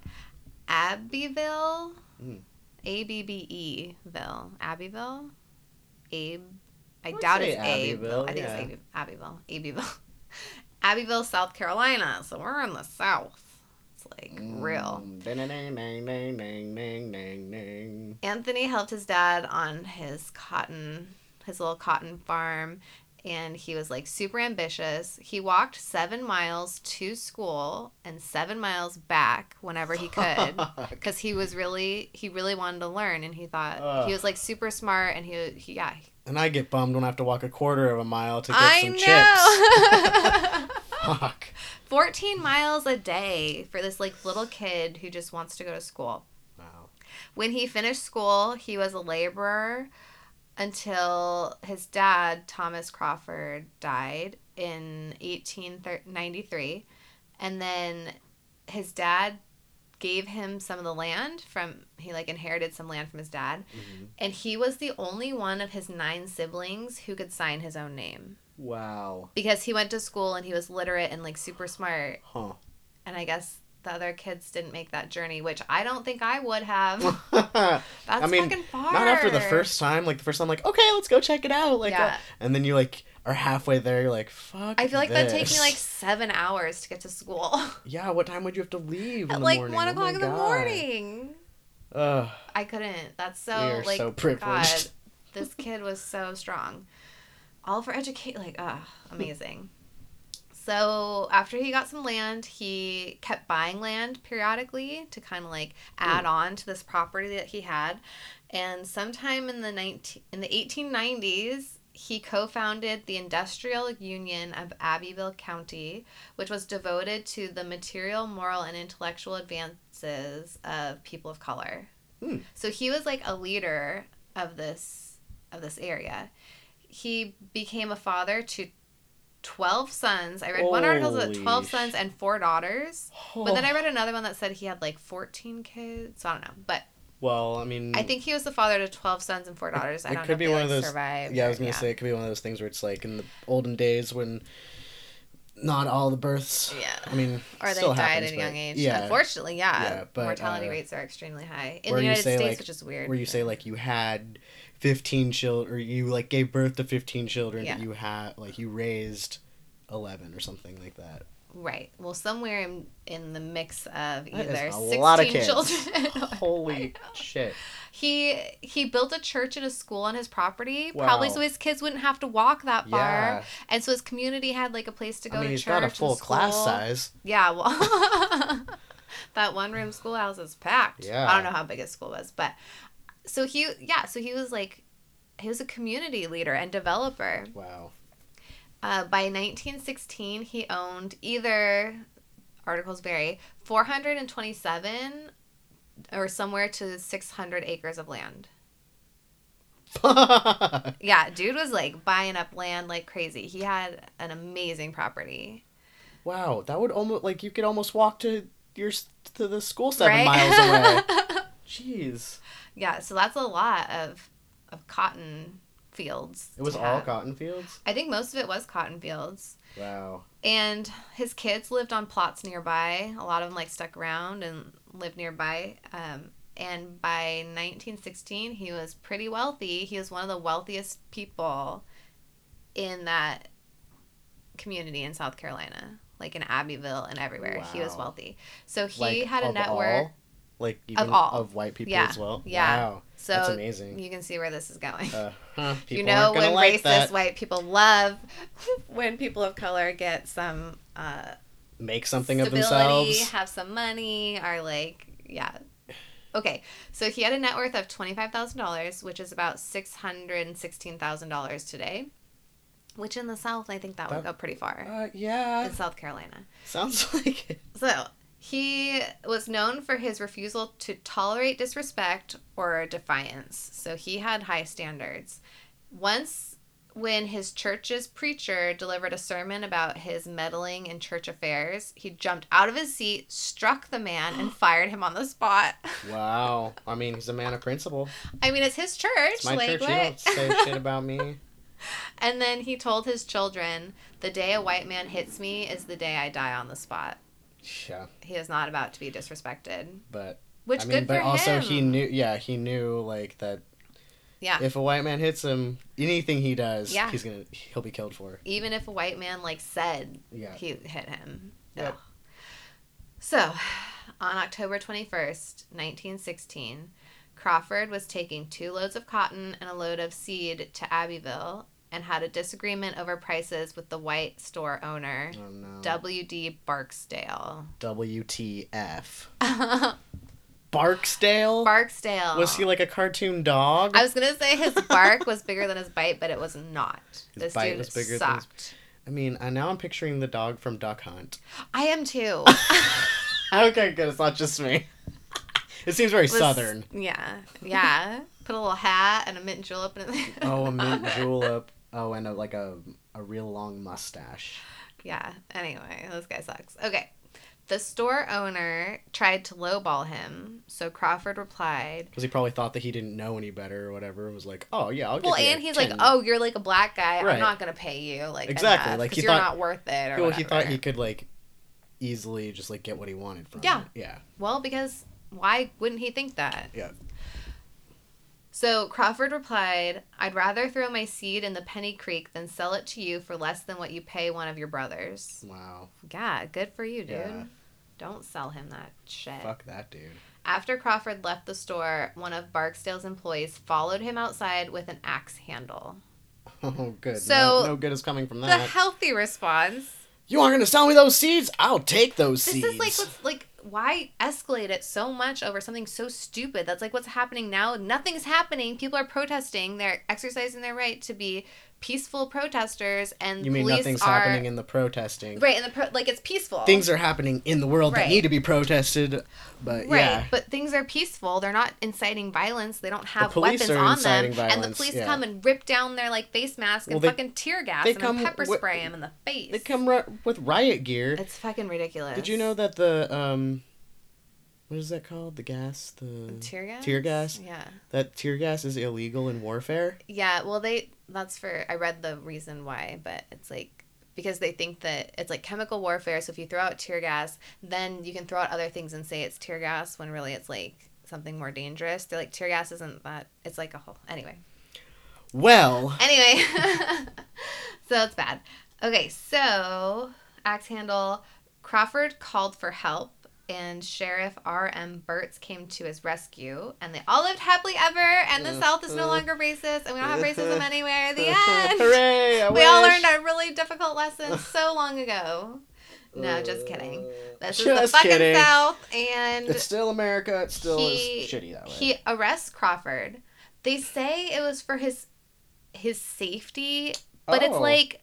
Abbeville. Mm. A B B E Ville. Abbeville? Abe. I, doubt it's. Abbeville, I think yeah. it's Abbeville. Abbeville. Abbeville. Abbeville, South Carolina. So we're in the South. It's like real. Mm. Anthony helped his dad on his cotton, his little cotton farm, and he was like super ambitious. He walked seven miles to school and seven miles back whenever he could. Because he was really he really wanted to learn and he thought Ugh. he was like super smart and he, he yeah And I get bummed when I have to walk a quarter of a mile to get i some know chips. Fuck. 14 miles a day for this like little kid who just wants to go to school Wow. when he finished school he was a laborer until his dad thomas crawford died in 1893 and then his dad gave him some of the land from he like inherited some land from his dad Mhm. and he was the only one of his nine siblings who could sign his own name Wow. because he went to school and he was literate and like super smart Huh. and i guess the other kids didn't make that journey which i don't think i would have that's I mean, fucking far Not after the first time. Like the first time, like okay, let's go check it out. Like, uh, and then you like are halfway there. You're like, fuck. i feel like that'd take me like seven hours to get to school Yeah. What time would you have to leave? in at the like morning? one Oh o'clock in the God. morning Ugh. i couldn't that's so like so privileged. God, this kid was so strong all for educate like ah amazing so after he got some land he kept buying land periodically to kind of like add on to this property that he had and sometime in the 19 in the 1890s he co-founded the industrial union of abbeville county which was devoted to the material moral and intellectual advances of people of color. Hmm. so he was like a leader of this of this area. He became a father to 12 sons. I read one article that Holy 12 sh- sons and four daughters but then i read another one that said he had like 14 kids. So i don't know but Well, I mean, i think he was the father to 12 sons and four daughters i it don't could know if be one like, of those- survived yeah, I was gonna say it could be one of those things where it's like in the olden days when not all the births. yeah I mean, or they died happens, at a young age. Yeah, Unfortunately, yeah. Yeah, but, mortality uh, rates are extremely high in the United States, like- which is weird. where you say like you had fifteen children, or you like gave birth to fifteen children, Yeah. but you had like you raised eleven or something like that. Right. Well, somewhere in in the mix of either sixteen lot of kids. children. Holy shit! He he built a church and a school on his property, probably so his kids wouldn't have to walk that far, Yeah, and so his community had like a place to go I mean to he's church. got a full class size. Yeah, well, that one room schoolhouse is packed. Yeah. I don't know how big his school was, but so he, yeah, so he was like, he was a community leader and developer. Wow. Uh, by 1916, he owned either, articles vary, 427 or somewhere to 600 acres of land. Yeah, dude was like buying up land like crazy. He had an amazing property. Wow, that would almost like you could almost walk to your to the school seven right? miles away. Jeez, yeah, so that's a lot of of cotton fields. it was all have. cotton fields. I think most of it was cotton fields. Wow. And his kids lived on plots nearby. A lot of them like stuck around and lived nearby. Um, and by 1916, he was pretty wealthy. He was one of the wealthiest people in that community in South Carolina, like in Abbeville and everywhere. He was wealthy. So he like, had a network. all? Like even all. of white people Yeah, as well. yeah. Wow, So that's amazing. you can see where this is going. Uh, huh, you know when like racist that. white people love when people of color get some uh, Make something of themselves. have some money, are like, yeah. Okay, so he had a net worth of twenty-five thousand dollars, which is about six hundred sixteen thousand dollars today. Which in the South, I think that would go pretty far. Uh, yeah, in South Carolina. sounds like it. So he was known for his refusal to tolerate disrespect or defiance. So he had high standards. Once, when his church's preacher delivered a sermon about his meddling in church affairs, he jumped out of his seat, struck the man, and fired him on the spot. Wow. I mean, he's a man of principle. I mean, it's his church. It's my like church. what? You don't say shit about me. and then he told his children, "The day a white man hits me is the day I die on the spot." Yeah, He is not about to be disrespected. but Which I mean, good but for also him. he knew. Yeah, he knew like that. Yeah. If a white man hits him, anything he does, Yeah. he's gonna he'll be killed for. even if a white man like said Yeah. he hit him. Yep. Ugh. So, on October 21st, 1916, Crawford was taking two loads of cotton and a load of seed to Abbeville and had a disagreement over prices with the white store owner, Oh no. W.D. Barksdale. WTF. Barksdale. Barksdale. Was he like a cartoon dog? I was gonna say his bark was bigger than his bite, but it was not. His this bite dude was bigger than his- sucked. I mean, I now I'm picturing the dog from Duck Hunt. I am too. Okay, good. It's not just me. It seems very was- southern. Yeah, yeah. Put a little hat and a mint julep in it. Oh, a mint julep. Oh, and a, like a a real long mustache. yeah. Anyway, this guy sucks. Okay. The store owner tried to lowball him, so Crawford replied. Because he probably thought that he didn't know any better or whatever. It was like, oh yeah, I'll. Well, you and he's like, "Oh, you're like a black guy. Right. I'm not gonna pay you like Exactly, enough like, he you're thought- not worth it." Or Well, he thought he could like easily just like get what he wanted from Yeah. it. Yeah. Well, because why wouldn't he think that? Yeah. So Crawford replied, I'd rather throw my seed in the Penny Creek than sell it to you for less than what you pay one of your brothers. Wow. Yeah, good for you, dude. Yeah. Don't sell him that shit. Fuck that dude. After Crawford left the store, one of Barksdale's employees followed him outside with an axe handle. Oh, good. So, no, no good is coming from that. The healthy response. you aren't gonna sell me those seeds? I'll take those This seeds. This is like what's like why escalate it so much over something so stupid? That's like what's happening now. Nothing's happening. People are protesting. They're exercising their right to be peaceful protesters, and you mean police nothing's are happening in the protesting? right. And the pro- like it's peaceful. Things are happening in the world Right. that need to be protested, but Right, yeah. but things are peaceful. They're not inciting violence. They don't have police weapons are on them, inciting and the police yeah. come and rip down their like face mask and they- fucking tear gas they and come pepper wi- spray them in the face. They come ri- with riot gear. It's fucking ridiculous. Did you know that the um, what is that called? The gas, the tear gas? Tear gas. Yeah. That tear gas is illegal in warfare. Yeah, well, they that's for I read the reason why, but it's like because they think that it's like chemical warfare. So if you throw out tear gas, then you can throw out other things and say it's tear gas when really it's like something more dangerous. They're like tear gas isn't that. It's like a whole anyway. Well, Anyway, so it's bad. Okay, so axe handle Crawford called for help. And Sheriff R.M. Burts came to his rescue, and they all lived happily ever. And the South is no uh-huh. longer racist, and we don't have racism anywhere. The uh-huh. end. Hooray! I we all learned a really difficult lesson so long ago. No, just kidding. Uh, this is the fucking kidding. South, and It's still America. It still he, is shitty that way. He arrests Crawford. They say it was for his his safety, but it's Oh. like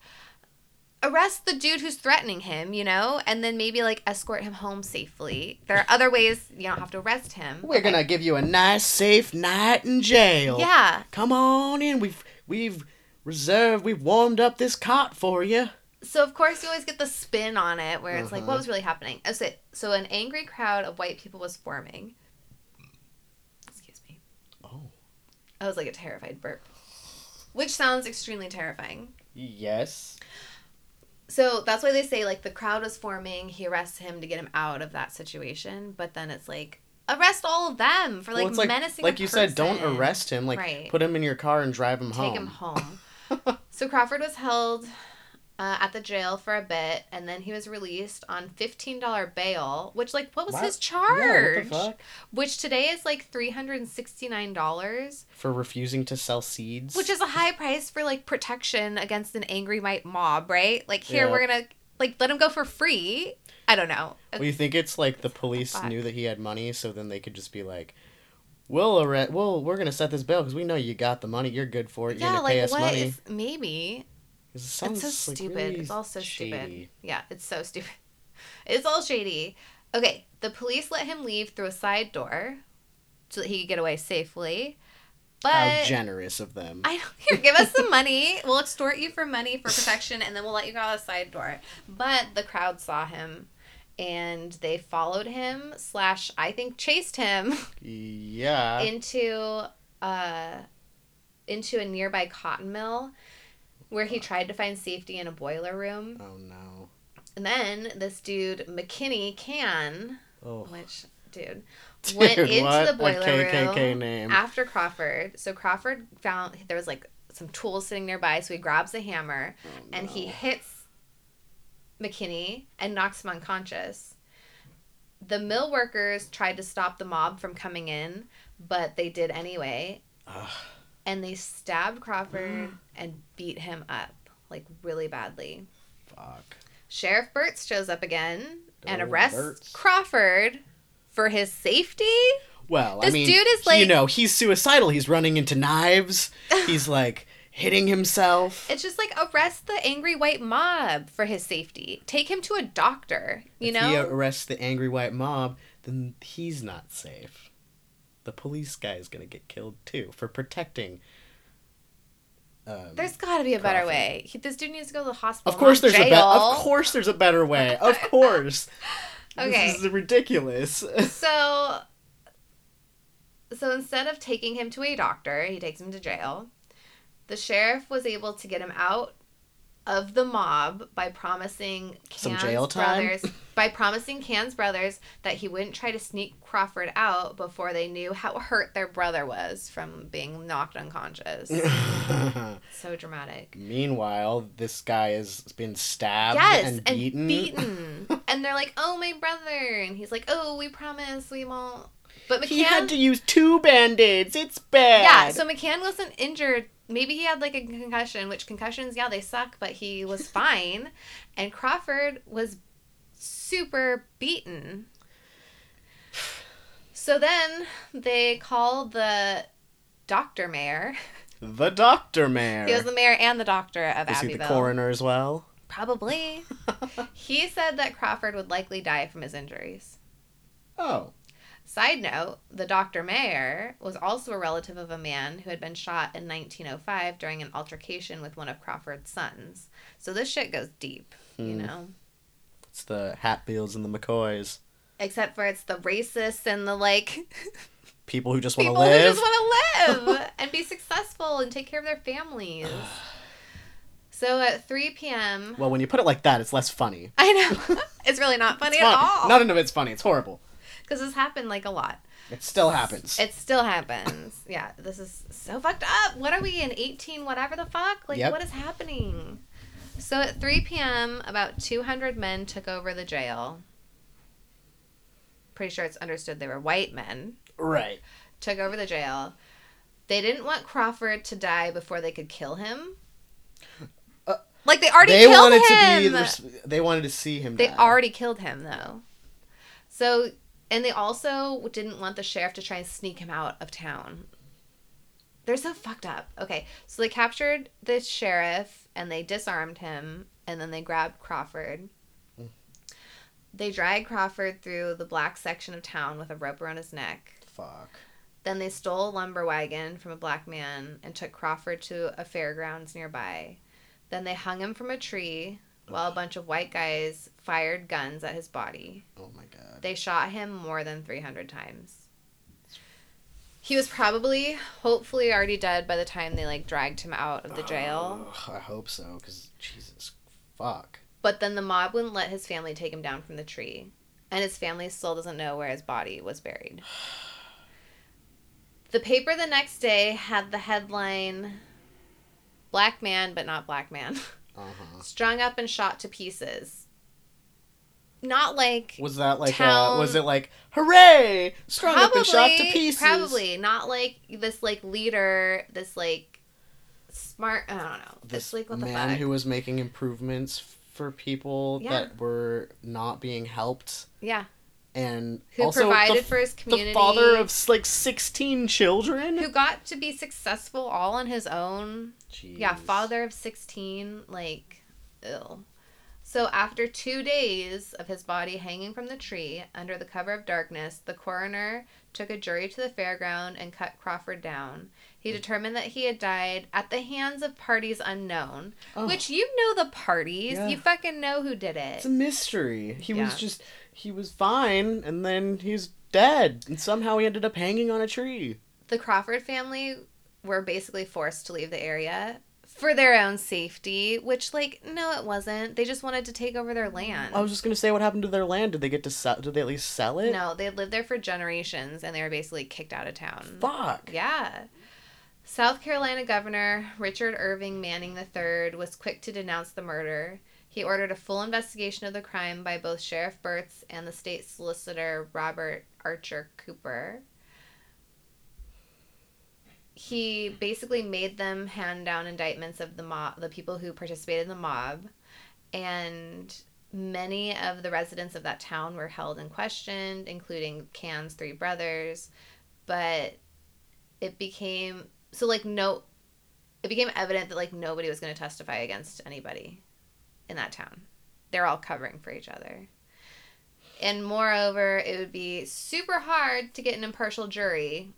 arrest the dude who's threatening him, you know, and then maybe like escort him home safely. There are other ways you don't have to arrest him. We're Okay. gonna give you a nice, safe night in jail. Yeah. Come on in. We've we've reserved. We've warmed up this cot for you. So of course you always get the spin on it where it's like Uh-huh. what was really happening. Oh, so, so an angry crowd of white people was forming. Excuse me. Oh. I was like a terrified burp. Which sounds extremely terrifying. Yes. So that's why they say like the crowd was forming, he arrests him to get him out of that situation, but then it's like arrest all of them for like, well, like menacing like you said, don't arrest him. Like Right. put him in your car and drive him home. Take him home. so Crawford was held uh, at the jail for a bit, and then he was released on fifteen dollar bail. Which, like, what was What? his Yeah, what charge? the fuck? Which today is like three hundred and sixty nine dollars, For refusing to sell seeds. which is a high price for like protection against an angry white mob, right? Like, here Yeah. we're gonna like let him go for free. I don't know. Well, you think it's like the police knew that he had money, so then they could just be like, "We'll arrest. Well, we're gonna set this bail because we know you got the money. You're good for it. You're yeah, gonna pay like us what money." is maybe it sounds, it's so like, stupid. really it's all so stupid. Yeah, it's so stupid. It's all shady. Okay, the police let him leave through a side door so that he could get away safely. But How generous of them. I don't here, give us some money. We'll extort you for money for protection and then we'll let you go out the side door. But the crowd saw him and they followed him slash I think chased him yeah. into uh into a nearby cotton mill where he tried to find safety in a boiler room. oh no. And then this dude, McKinney Cann, Oh. which dude, Dude, went into what the boiler room name. after Crawford. So Crawford found there was like some tools sitting nearby, so he grabs a hammer Oh, and he hits McKinney and knocks him unconscious. The mill workers tried to stop the mob from coming in, but they did anyway. Ugh. And they stabbed Crawford and beat him up like really badly. Fuck. Sheriff Burts shows up again and arrests Burts. Crawford for his safety. Well, I mean, dude is like you know, he's suicidal. He's running into knives. He's like hitting himself. It's just like arrest the angry white mob for his safety. Take him to a doctor, you if know? he arrests the angry white mob, then he's not safe. The police guy is gonna get killed too for protecting. Um, There's got to be a better way. He, this dude needs to go to the hospital. of course, there's a jail. better. Of course, there's a better way. Of course. Okay. This is ridiculous. So, so instead of taking him to a doctor, he takes him to jail. The sheriff was able to get him out of the mob by promising Some Cann's jail time? brothers by promising Cann's brothers that he wouldn't try to sneak Crawford out before they knew how hurt their brother was from being knocked unconscious. so dramatic. Meanwhile, this guy has been stabbed Yes, and and beaten. beaten. and they're like, "Oh, my brother," and he's like, "Oh, we promise we won't." But McCann, He had to use two band-aids. It's bad. yeah. So McCann wasn't injured. Maybe he had like a concussion, which concussions, yeah, they suck, but he was fine. and Crawford was super beaten. So then they called the doctor mayor. the doctor mayor. He was the mayor and the doctor of Is he the coroner as well? Probably. he said that Crawford would likely die from his injuries. Oh. Side note, the Dr. Mayer was also a relative of a man who had been shot in 1905 during an altercation with one of Crawford's sons. So this shit goes deep, you Hmm. know? It's the Hatfields and the McCoys. Except for it's the racists and the like People who just want to live. people who just want to live and be successful and take care of their families. So at 3 p.m., Well, when you put it like that, it's less funny. I know it's really not funny It's at all None of it's funny. It's horrible. Because this happened like a lot. It still happens. It still happens. Yeah, this is so fucked up. What are we in 18 whatever the fuck? Like Yep. what is happening? So at 3 p.m., about 200 men took over the jail. Pretty sure it's understood they were white men. right. Took over the jail. They didn't want Crawford to die before they could kill him. Uh, like they already They killed wanted him. to be. The, they wanted to see him. They die. already killed him though. So, and they also didn't want the sheriff to try and sneak him out of town. They're so fucked up. Okay, so they captured the sheriff and they disarmed him and then they grabbed Crawford. They dragged Crawford through the black section of town with a rope around his neck. Fuck. Then they stole a lumber wagon from a black man and took Crawford to a fairgrounds nearby. Then they hung him from a tree while a bunch of white guys fired guns at his body. Oh my god. They shot him more than 300 times. He was probably, hopefully, already dead by the time they like dragged him out of the jail. Ugh, I hope so, because Jesus, fuck. But then the mob wouldn't let his family take him down from the tree, and his family still doesn't know where his body was buried. The paper the next day had the headline Black Man, but not Black Man, Uh huh. strung up and shot to pieces. Not like Was that like? Town- Uh, was it like, hooray, strung up and shot to Probably- pieces? Probably not like this like leader, this like smart. I don't know. This This like what the man fuck? who was making improvements for people Yeah. that were not being helped, yeah, and who also provided the, for his community, the father of like sixteen children. who got to be successful all on his own. Yeah, father of sixteen. Like, ill. So after two days of his body hanging from the tree under the cover of darkness, the coroner took a jury to the fairground and cut Crawford down. He mm. determined that he had died at the hands of parties unknown, Oh. which you know the parties. Yeah. You fucking know who did it. It's a mystery. He Yeah. was just he was fine, and then he's dead, and somehow he ended up hanging on a tree. The Crawford family were basically forced to leave the area for their own safety, which like no it wasn't. They just wanted to take over their land. I was just gonna say, what happened to their land? Did they get to sell? Did they at least sell it? No, they had lived there for generations and they were basically kicked out of town. Fuck. Yeah. South Carolina Governor Richard Irvine Manning III was quick to denounce the murder. He ordered a full investigation of the crime by both Sheriff Burts and the state solicitor Robert Archer Cooper. He basically made them hand down indictments of the mob, the people who participated in the mob, and many of the residents of that town were held and questioned, including Cann's three brothers. But it became so like no it became evident that like nobody was going to testify against anybody in that town they're all covering for each other and moreover it would be super hard to get an impartial jury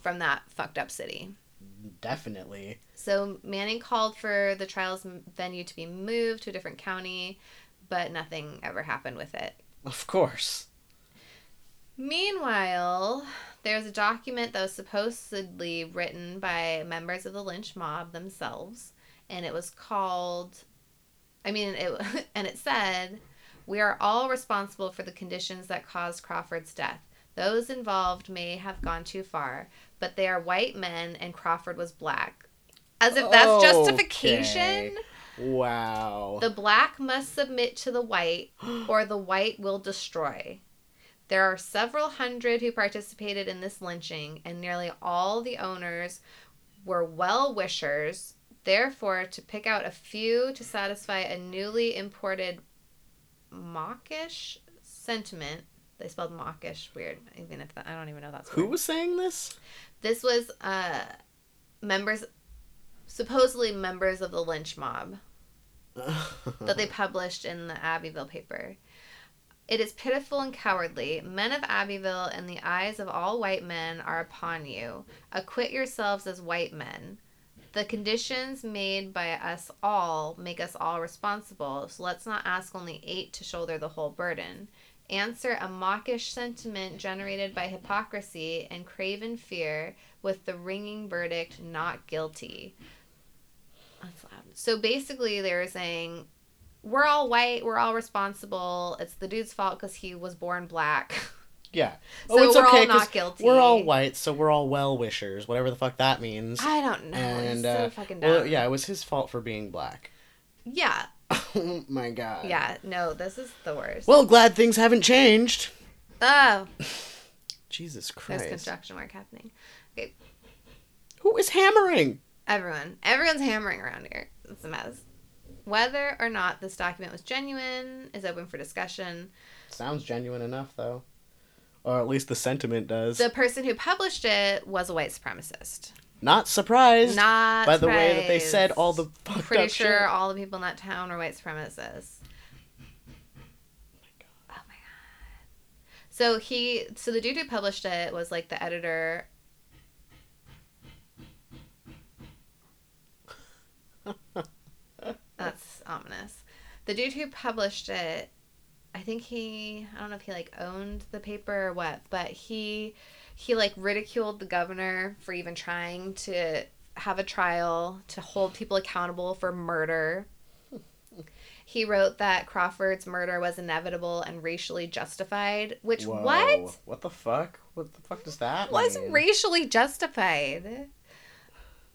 from that fucked up city Definitely. so manning called for the trial's venue to be moved to a different county but nothing ever happened with it Of course. Meanwhile, there's a document that was supposedly written by members of the lynch mob themselves, and it was called I mean it and it said, "We are all responsible for the conditions that caused Crawford's death. Those involved may have gone too far, but they are white men and Crawford was black." As if that's justification. Wow. The black must submit to the white, or the white will destroy. There are several hundred who participated in this lynching, and nearly all the owners were well wishers. Therefore, to pick out a few to satisfy a newly imported mawkish sentiment, they spelled mawkish weird, even if that, I don't even know that's Who weird. was saying this? This was uh, members, supposedly members of the lynch mob that they published in the Abbeville paper. It is pitiful and cowardly. Men of Abbeville, and the eyes of all white men are upon you. Acquit yourselves as white men. The conditions made by us all make us all responsible, so let's not ask only eight to shoulder the whole burden. Answer a mawkish sentiment generated by hypocrisy and craven fear with the ringing verdict not guilty. That's loud. So basically, they were saying, we're all white, we're all responsible. It's the dude's fault because he was born black. yeah. So oh, it's we're all not guilty. We're all white, so we're all well wishers, whatever the fuck that means. I don't know. and so uh, fucking dumb. well, yeah, it was his fault for being black. Yeah. oh my god. Yeah. No, this is the worst. Well, glad things haven't changed. oh, Jesus Christ. there's construction work happening. Okay, Who is hammering? everyone. Everyone's hammering around here. It's a mess. Whether or not this document was genuine is open for discussion. Sounds genuine enough, though. Or at least the sentiment does. The person who published it was a white supremacist. Not surprised Not by the way that they said all the fucked Pretty up sure shit. all the people in that town are white supremacists. Oh my god. So he, so the dude who published it was like the editor. That's ominous. The dude who published it, I think he, I don't know if he like owned the paper or what, but he, he like ridiculed the governor for even trying to have a trial to hold people accountable for murder. He wrote that Crawford's murder was inevitable and racially justified, which Whoa. what What the fuck? What the fuck does that was mean? racially justified.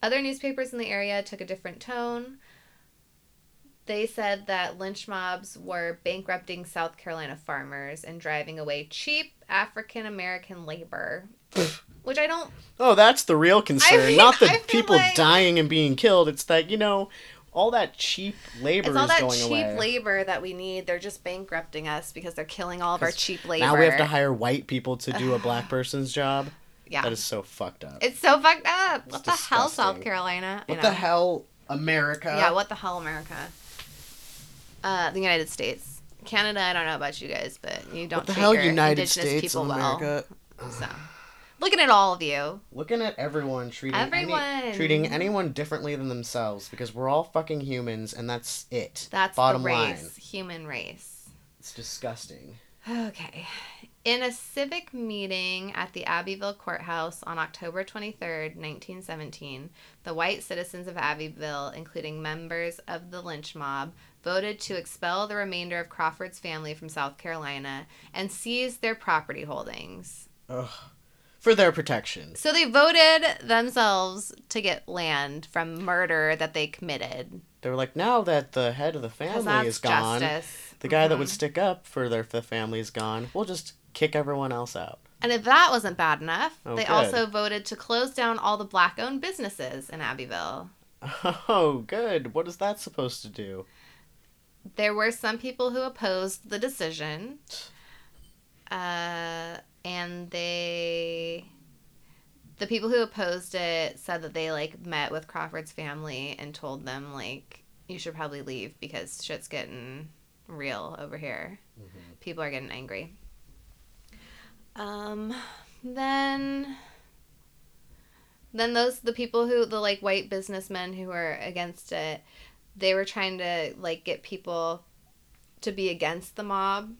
Other newspapers in the area took a different tone. They said that lynch mobs were bankrupting South Carolina farmers and driving away cheap African American labor. Which I don't Oh, that's the real concern. mean, Not the people like- dying and being killed. It's that, you know, all that cheap labor It's all is that going cheap away. labor that we need. They're just bankrupting us because they're killing all of our cheap labor. Now we have to hire white people to do a black person's job. Yeah. That is so fucked up. It's so fucked up. what the hell, South. Carolina? What the hell, America? Yeah, what the hell, America? Uh, the United States. Canada, I don't know about you guys, but you don't What the treat hell, your United indigenous States people well. America? So, looking at all of you. Looking at everyone treating any- Everyone. treating anyone differently than themselves because we're all fucking humans and that's it. That's bottom the race, line. human race. It's disgusting. Okay. In a civic meeting at the Abbeville Courthouse on October 23rd, 1917, the white citizens of Abbeville, including members of the lynch mob, voted to expel the remainder of Crawford's family from South Carolina and seize their property holdings. Ugh. For their protection. So they voted themselves to get land from murder that they committed. They were like, now that the head of the family is gone, justice. the guy that would Mhm. stick up for their the family is gone. We'll just kick everyone else out. And if that wasn't bad enough, Oh, they good. also voted to close down all the black owned businesses in Abbeville. Oh, good. What is that supposed to do? There were some people who opposed the decision. Uh, and they. The people who opposed it said that they like met with Crawford's family and told them like you should probably leave because shit's getting real over here. People are getting angry. Um, then then those the people who the like white businessmen who were against it they were trying to like get people to be against the mob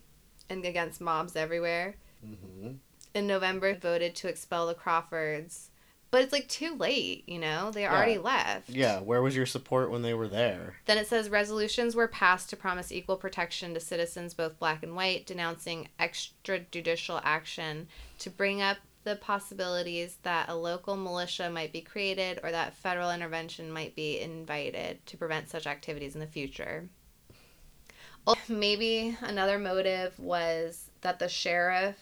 and against mobs everywhere. Mm-hmm. in november voted to expel the crawfords. But it's like too late you know? They already left. Yeah, where was your support when they were there? then it says resolutions were passed to promise equal protection to citizens, both black and white, denouncing extrajudicial action to bring up the possibilities that a local militia might be created or that federal intervention might be invited to prevent such activities in the future. Or Maybe another motive was that the sheriff,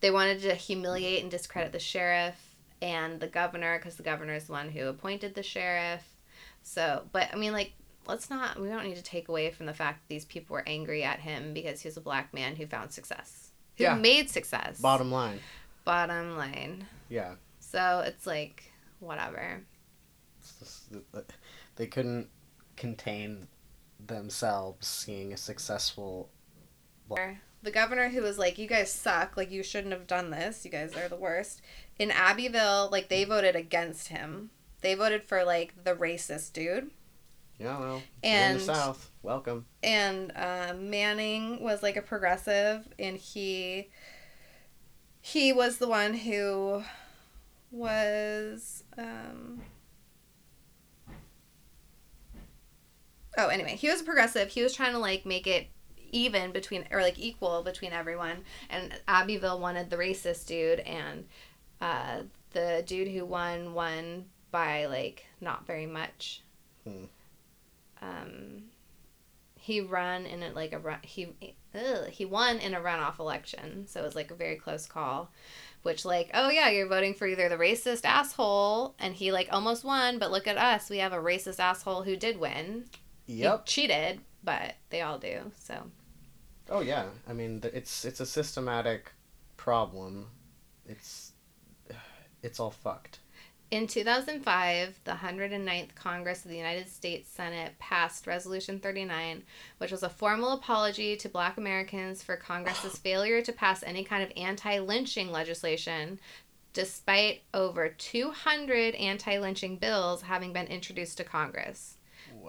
they wanted to humiliate and discredit the sheriff and the governor because the governor is the one who appointed the sheriff. So, but I mean, like, let's not, we don't need to take away from the fact that these people were angry at him because he was a black man who found success, who Yeah. made success. Bottom line. Bottom line. Yeah. So it's like, whatever. It's just they couldn't contain themselves seeing a successful. The governor who was like, "You guys suck. Like you shouldn't have done this. You guys are the worst." In Abbeville, like they voted against him. They voted for like the racist dude. Yeah, well, And- in the South. Welcome. and uh, Manning was like a progressive, and he he was the one who was um oh anyway he was a progressive. He was trying to like make it even between or like equal between everyone. And abbeville wanted the racist dude and uh the dude who won won by like not very much. Hmm. um he run in a, like a run he ugh, he won in a runoff election so it was like a very close call which like oh yeah you're voting for either the racist asshole and he like almost won but look at us we have a racist asshole who did win Yep. he cheated but they all do so Oh yeah. I mean, it's it's a systematic problem. It's it's all fucked. In 2005, the 109th Congress of the United States Senate passed Resolution 39, which was a formal apology to black Americans for Congress's failure to pass any kind of anti lynching legislation, despite over 200 anti lynching bills having been introduced to Congress.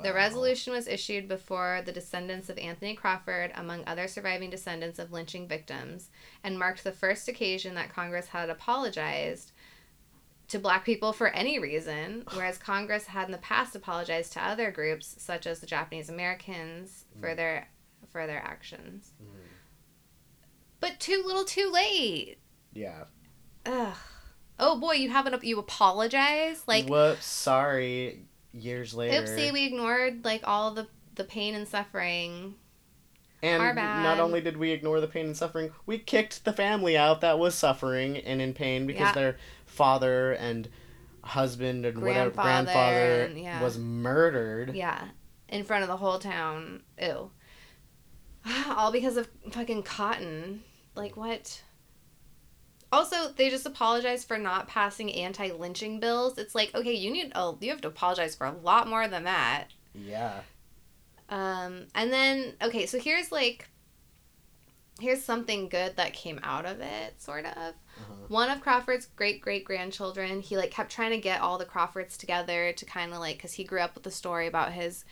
The resolution was issued before the descendants of Anthony Crawford, among other surviving descendants of lynching victims, and marked the first occasion that Congress had apologized to black people for any reason, whereas Congress had in the past apologized to other groups, such as the Japanese Americans, mm. for their for their actions. Mm. But too little, too late. Yeah. Ugh. Oh boy, you haven't you apologize like Whoops. Sorry. Years later. oopsie, we ignored like all the the pain and suffering. and our bad. not only did we ignore the pain and suffering, we kicked the family out that was suffering and in pain because Yeah. their father and husband and whatever Grandfather grandfather and- yeah. was murdered. Yeah, in front of the whole town. Ew. All because of fucking cotton. Like what? Also, they just apologized for not passing anti-lynching bills. It's like, okay, you need oh, you have to apologize for a lot more than that. Yeah. Um, and then okay, so here's like here's something good that came out of it, sort of. One of Crawford's great great grandchildren, he like kept trying to get all the Crawfords together to kind of like cuz he grew up with the story about his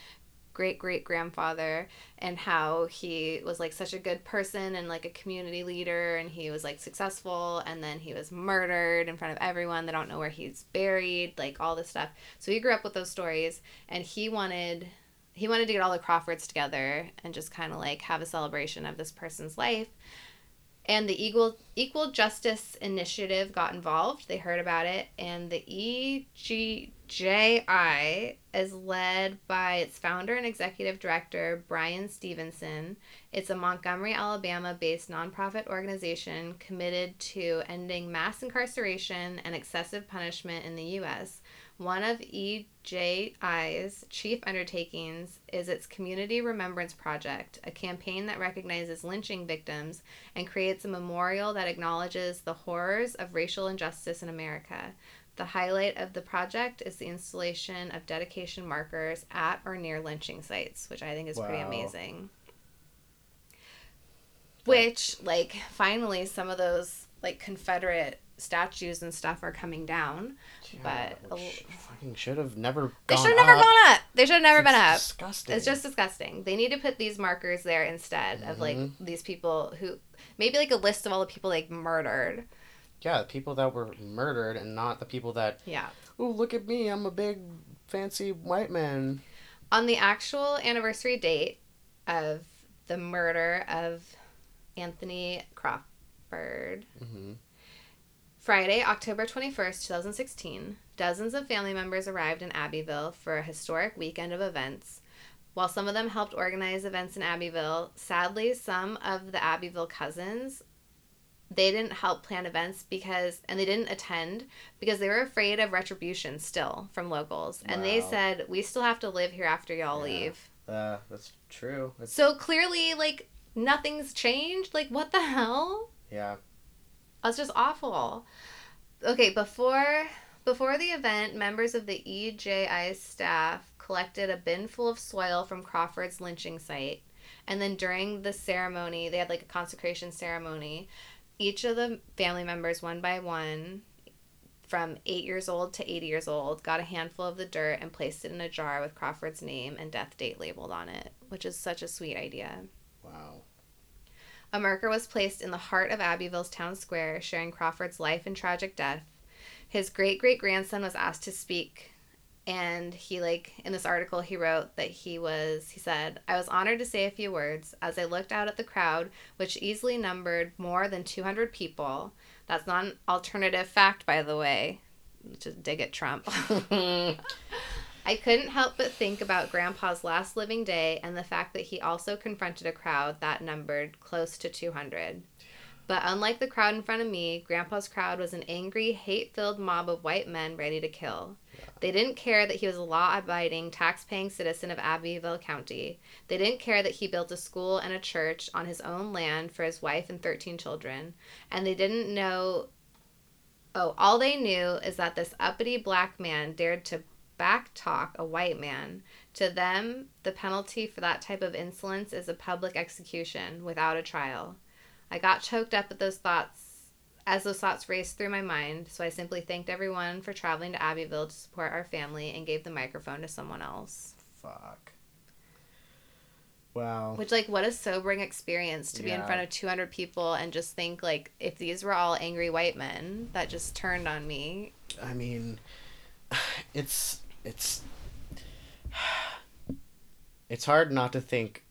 great great grandfather and how he was like such a good person and like a community leader and he was like successful and then he was murdered in front of everyone. They don't know where he's buried like all this stuff. So he grew up with those stories and he wanted he wanted to get all the crawfords together and just kind of like have a celebration of this person's life and the equal equal justice initiative got involved. They heard about it. And the EJI is led by its founder and executive director Bryan Stevenson. It's a Montgomery Alabama based nonprofit organization committed to ending mass incarceration and excessive punishment in the US one of EJI's chief undertakings is its Community Remembrance Project, a campaign that recognizes lynching victims and creates a memorial that acknowledges the horrors of racial injustice in America. The highlight of the project is the installation of dedication markers at or near lynching sites, which I think is pretty amazing. Which, like, finally, some of those like Confederate statues and stuff are coming down. Yeah, But- fucking should have never They should have never up. gone up. They should have never been It's up. Disgusting. It's just disgusting. They need to put these markers there instead of like Mhm. these people who maybe like a list of all the people like murdered. yeah, the people that were murdered and not the people that Yeah. oh look at me, I'm a big fancy white man. On the actual anniversary date of the murder of Anthony Crawford, hmm Friday, October 21st, 2016, dozens of family members arrived in Abbeville for a historic weekend of events. While some of them helped organize events in Abbeville, sadly, some of the Abbeville cousins they didn't help plan events because and they didn't attend because they were afraid of retribution still from locals. And they said, "We still have to live here after y'all Yeah. leave." Uh, that's true. It's, So clearly like nothing's changed. Like what the hell? yeah. That's just awful. Okay, before before the event, members of the EJI staff collected a bin full of soil from Crawford's lynching site. And then during the ceremony, they had like a consecration ceremony. Each of the family members, one by one, from eight years old to 80 years old, got a handful of the dirt and placed it in a jar with Crawford's name and death date labeled on it, which is such a sweet idea. A marker was placed in the heart of Abbeville's town square, sharing Crawford's life and tragic death. His great great grandson was asked to speak, and he, like, in this article, he wrote that he was, he said, I was honored to say a few words as I looked out at the crowd, which easily numbered more than 200 people. That's not an alternative fact, by the way. Just dig it, Trump. I couldn't help but think about Grandpa's last living day and the fact that he also confronted a crowd that numbered close to 200. But unlike the crowd in front of me, Grandpa's crowd was an angry, hate filled mob of white men ready to kill. They didn't care that he was a law abiding, tax paying citizen of Abbeville County. They didn't care that he built a school and a church on his own land for his wife and 13 children. And they didn't know Oh, all they knew is that this uppity black man dared to backtalk a white man. To them, the penalty for that type of insolence is a public execution without a trial. I got choked up at those thoughts as those thoughts raced through my mind, so I simply thanked everyone for traveling to Abbeville to support our family and gave the microphone to someone else. Fuck. Wow. Which, like, what a sobering experience to be in front of 200 people and just think, like, if these were all angry white men that just turned on me, I mean, it's it's it's hard not to think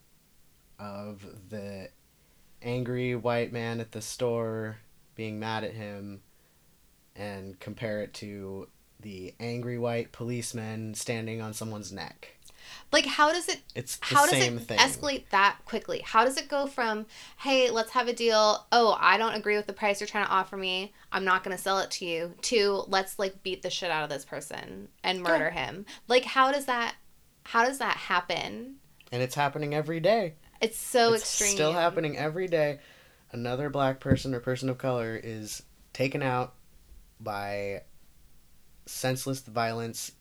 of the angry white man at the store being mad at him and compare it to the angry white policeman standing on someone's neck. Like, how does it It's the how does it thing. escalate that quickly? How does it go from, hey, let's have a deal. Oh, I don't agree with the price you're trying to offer me. I'm not going to sell it to you. To let's like beat the shit out of this person and murder him. Like, how does that? How does that happen? And it's happening every day. It's so it's extreme. still happening every day. Another black person or person of color is taken out by senseless violence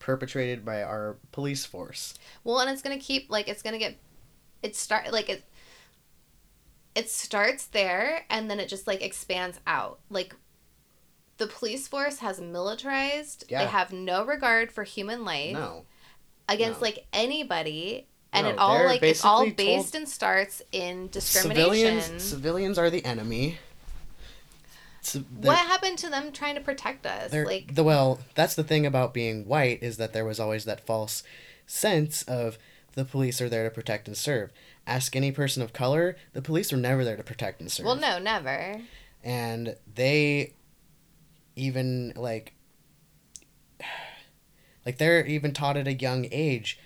perpetrated by our police force. Well, and it's gonna keep like it's gonna get it start like it it starts there and then it just like expands out. Like the police force has militarized. Yeah. They have no regard for human life No. against no. like anybody. And No, it all like it's all basically told- based and starts in discrimination. Civilians civilians are the enemy. So what happened to them trying to protect us? Like the well, that's the thing about being white is that there was always that false sense of the police are there to protect and serve. Ask any person of color, the police are never there to protect and serve. well, no, never. and they even like like they're even taught at a young age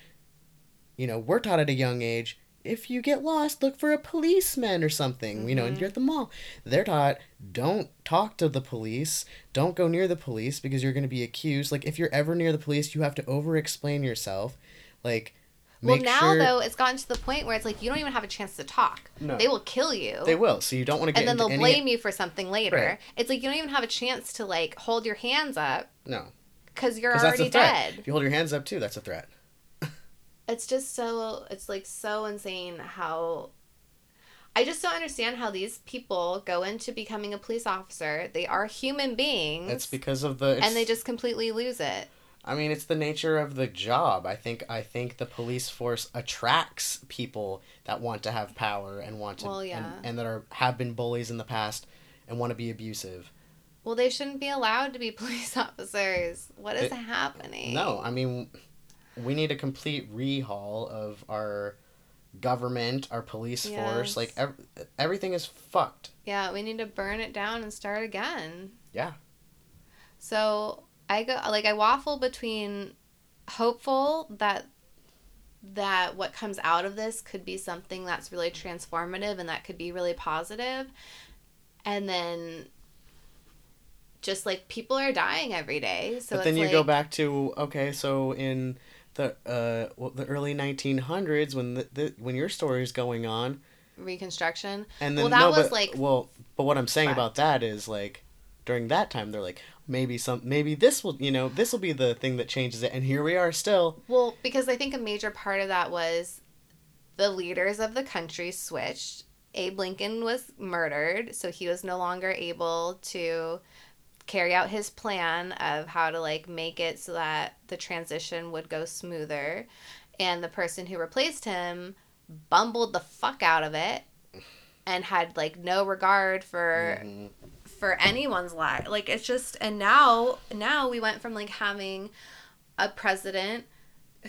you know we're taught at a young age if you get lost look for a policeman or something you know and mm-hmm. you're at the mall they're taught don't talk to the police don't go near the police because you're going to be accused like if you're ever near the police you have to over explain yourself like Well, now sure though, it's gotten to the point where it's like you don't even have a chance to talk. No. They will kill you. they will so you don't want to get and then they'll any blame you for something later. Right. It's like you don't even have a chance to like hold your hands up no because you're because already dead. if you hold your hands up too that's a threat It's just so it's like so insane how I just don't understand how these people go into becoming a police officer. They are human beings. it's because of the and they just completely lose it. I mean, it's the nature of the job. I think I think the police force attracts people that want to have power and want to Well, yeah. and, and that are have been bullies in the past and want to be abusive. Well, they shouldn't be allowed to be police officers. What is It- happening? No, I mean, we need a complete rehaul of our government, our police force. Like ev- everything is fucked. Yeah, we need to burn it down and start again. Yeah. So I go like I waffle between hopeful that that what comes out of this could be something that's really transformative and that could be really positive and then just like people are dying every day so but then you like, go back to okay, so in the uh well, the early 1900s when the, the when your story is going on reconstruction And then Well, that no, was, but, like, well, but what I'm saying fucked. about that is like during that time they're like maybe some maybe this will you know this will be the thing that changes it and here we are still Well, because I think a major part of that was the leaders of the country switched. Abe Lincoln was murdered, so he was no longer able to carry out his plan of how to like make it so that the transition would go smoother. And the person who replaced him bumbled the fuck out of it and had like no regard for Mhm. for anyone's life. Like it's just and now now we went from like having a president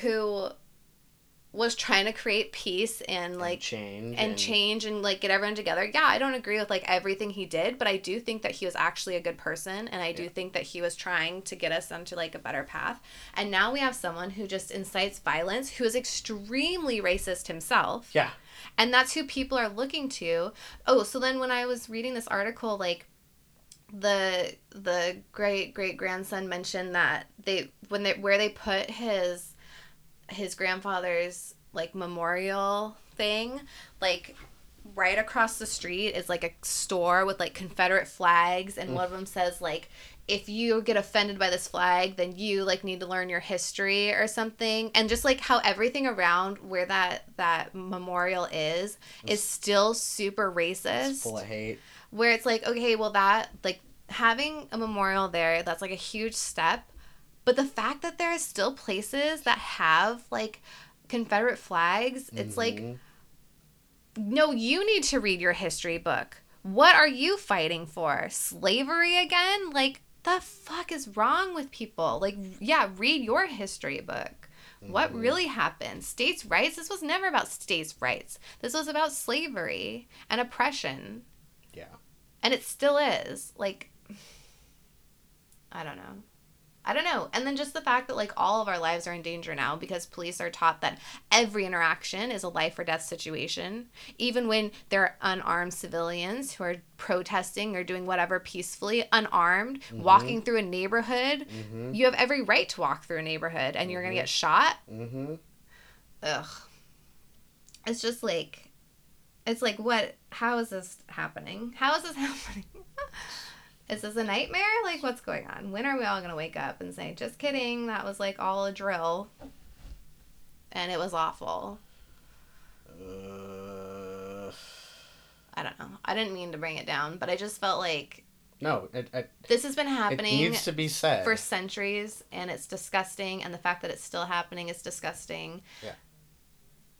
who was trying to create peace and like change and change and like get everyone together. Yeah, I don't agree with like everything he did, but I do think that he was actually a good person and I do Yeah. think that he was trying to get us onto like a better path. And now we have someone who just incites violence, who is extremely racist himself yeah and that's who people are looking to oh so then when i was reading this article like the the great great grandson mentioned that they when they where they put his his grandfather's like memorial thing like right across the street is like a store with like Confederate flags, and one of mm. them says like, if you get offended by this flag, then you like need to learn your history or something. And just like how everything around where that that memorial is is still super racist full of hate. where it's like okay well that like having a memorial there that's like a huge step but the fact that there are still places that have like confederate flags it's like Mhm. no you need to read your history book. What are you fighting for? Slavery again? Like the fuck is wrong with people? Like yeah read your history book. What Mhm. really happened? States rights? This was never about states rights. This was about slavery and oppression. Yeah. and it still is. Like i don't know i don't know. And then just the fact that like all of our lives are in danger now because police are taught that every interaction is a life or death situation. Even when there are unarmed civilians who are protesting or doing whatever peacefully unarmed walking through a neighborhood Mm-hmm. you have every right to walk through a neighborhood and you're gonna get shot. Mm-hmm. ugh. It's just like it's like what how is this happening? How is this happening is this a nightmare? Like what's going on? When are we all gonna wake up and say just kidding that was like all a drill and it was awful. Uh, i don't know. I didn't mean to bring it down but i just felt like no, it, it, this has been it happening needs to be said. for centuries and it's disgusting and the fact that it's still happening is disgusting. Yeah.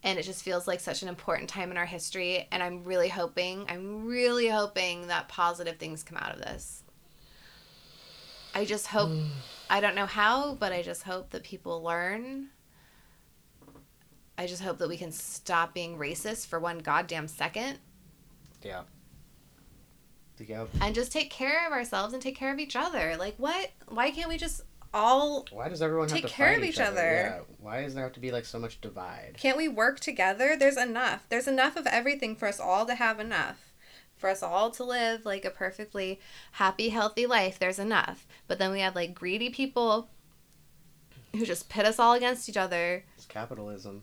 And it just feels like such an important time in our history and i'm really hoping i'm really hoping that positive things come out of this. I just hope i don't know how but i just hope that people learn. I just hope that we can stop being racist for one goddamn second. Yeah. Yep. and just take care of ourselves and take care of each other. Like what? Why can't we just all Why does everyone Take have to care of each each other? other. Yeah. Why does there have to be like so much divide? Can't we work together? There's enough. There's enough of everything for us all to have enough. For us all to live like a perfectly happy, healthy life. There's enough. But then we have like greedy people who just pit us all against each other. It's capitalism.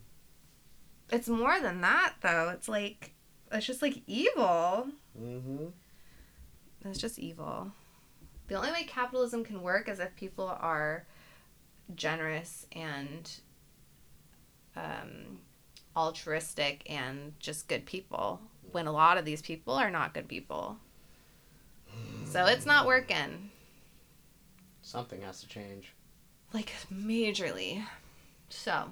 It's more than that, though. It's like, it's just like evil. Mm-hmm. It's just evil. The only way capitalism can work is if people are generous and um, altruistic and just good people. When a lot of these people are not good people. So it's not working. Something has to change. Like, majorly. So,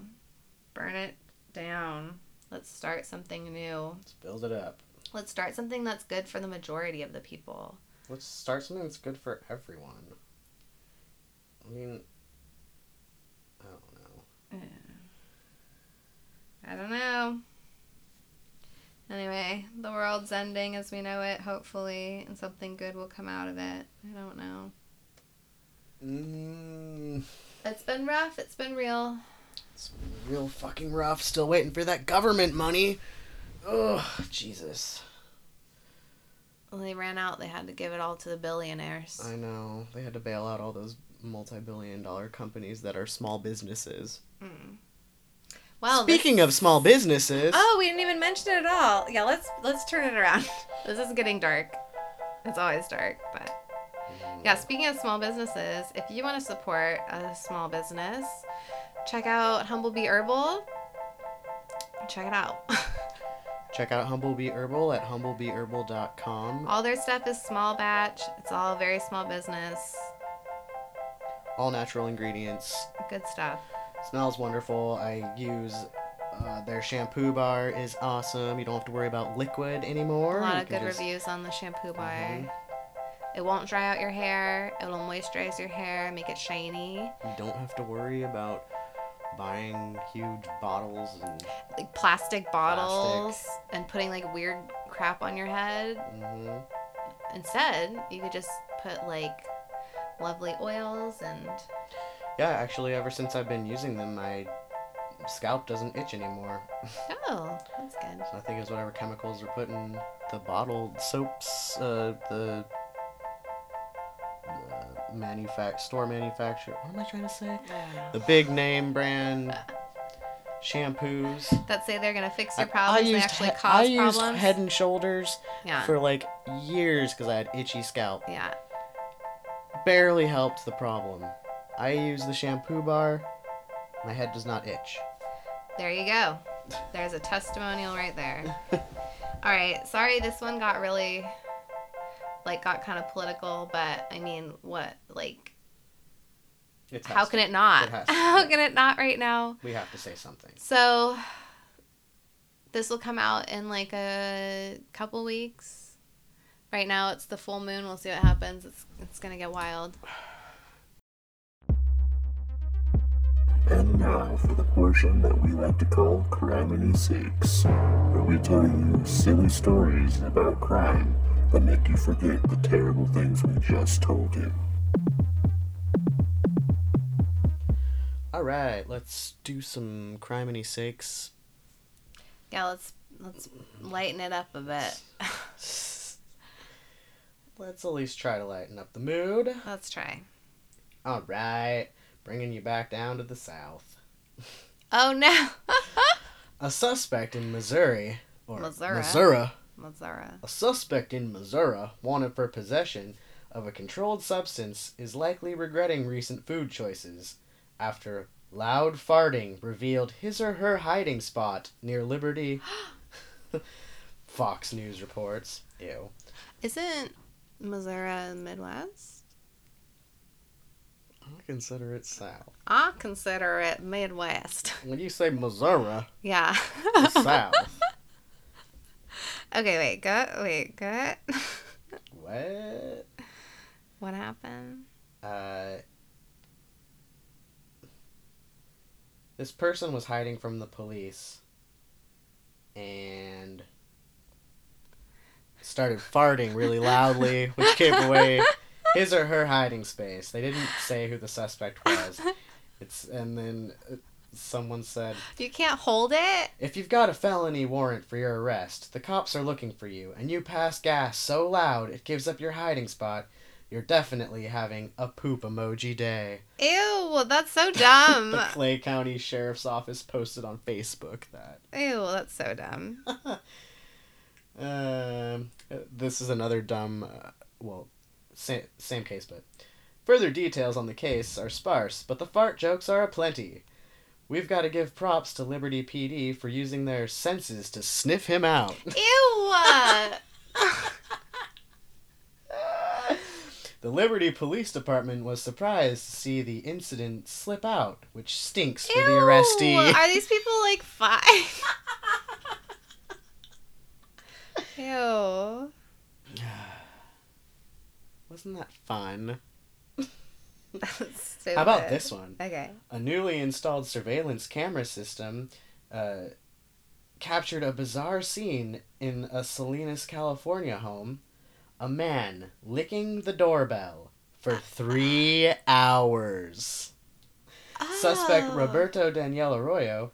burn it down. Let's start something new. Let's build it up. Let's start something that's good for the majority of the people. Let's start something that's good for everyone. I mean, I don't know. I don't know. Anyway, the world's ending as we know it, hopefully, and something good will come out of it. I don't know. Mm, It's been rough, it's been real. it's real fucking rough. Still waiting for that government money. Oh, Jesus. When they ran out, they had to give it all to the billionaires. I know. They had to bail out all those multi billion dollar companies that are small businesses. Mm. Well, Speaking this- of small businesses. Oh, we didn't even mention it at all. Yeah, let's let's turn it around. this is getting dark. It's always dark, but yeah. Speaking of small businesses, if you want to support a small business, check out Humblebee Herbal. Check it out. Check out Humblebee Herbal at humblebeeherbal.com. all their stuff is small batch. It's all very small business. All natural ingredients. Good stuff. Smells wonderful. I use uh, their shampoo bar is awesome. You don't have to worry about liquid anymore. A lot of good just- reviews on the shampoo bar. Mhm. It won't dry out your hair. It'll moisturize your hair, make it shiny. You don't have to worry about buying huge bottles and Like plastic bottles and putting like weird crap on your head. hmm Instead, you could just put like lovely oils and yeah. Actually, ever since I've been using them, my scalp doesn't itch anymore. oh, that's good. So I think it's whatever chemicals are put in the bottled soaps, uh, the manufact store manufacturer. What am I trying to say? The big name brand shampoos. that say they're gonna fix your I- problems. I they used actually cause I used problems. Head and Shoulders yeah. for like years because I had itchy scalp. yeah. Barely helped the problem. I use the shampoo bar. My head does not itch. There you go. There's a testimonial right there. All right. Sorry, this one got really, like, got kind of political, but I mean, what? Like, It's how can it not? It has to. How can it not right now? We have to say something. So, this will come out in like a couple weeks. Right now, it's the full moon. We'll see what happens. It's it's gonna get wild. And now for the portion that we like to call Criminy Sakes, where we tell you silly stories about crime that make you forget the terrible things we just told you. All right, let's do some criminy sakes. Yeah, let's let's lighten it up a bit. Let's at least try to lighten up the mood. Let's try. All right, bringing you back down to the south. Oh no, A suspect in Missouri, or Missouri. Missouri, Missouri. a suspect in Missouri wanted for possession of a controlled substance is likely regretting recent food choices after loud farting revealed his or her hiding spot near Liberty. Fox News reports. Ew. Isn't Missouri Midwest? I consider it south. I consider it Midwest. When you say Missouri, Yeah. it's south. okay, wait, go wait, go What? What happened? Uh, this person was hiding from the police and started farting really loudly, which gave away his or her hiding space. They didn't say who the suspect was. It's and then uh, someone said, You can't hold it? "If you've got a felony warrant for your arrest, the cops are looking for you, and you pass gas so loud it gives up your hiding spot." You're definitely having a poop emoji day. Ew, well that's so dumb. the Clay County Sheriff's Office posted on Facebook that. Ew, that's so dumb. um, uh, this is another dumb, uh, well, same, same case, but. Further details on the case are sparse, but the fart jokes are aplenty. We've got to give props to Liberty PD for using their senses to sniff him out. Ew. the Liberty Police Department was surprised to see the incident slip out, which stinks for Ew. the arrestee. Are these people like five? Ew. Wasn't that fun? How about this one? Okay. A newly installed surveillance camera system uh, captured a bizarre scene in a Salinas, California home. A man licking the doorbell for three hours. Suspect Oh. Roberto Daniel Arroyo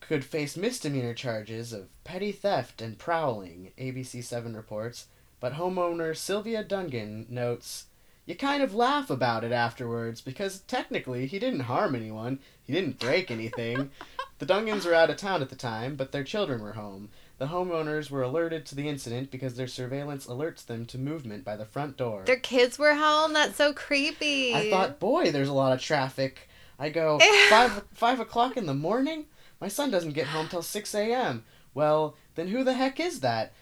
could face misdemeanor charges of petty theft and prowling, ABC7 reports, but homeowner Sylvia Dungan notes you kind of laugh about it afterwards because technically he didn't harm anyone, he didn't break anything. the Dungans were out of town at the time, but their children were home. The homeowners were alerted to the incident because their surveillance alerts them to movement by the front door. Their kids were home. That's so creepy. I thought, boy, there's a lot of traffic. I go five five o'clock in the morning. My son doesn't get home till six a.m. Well, then who the heck is that?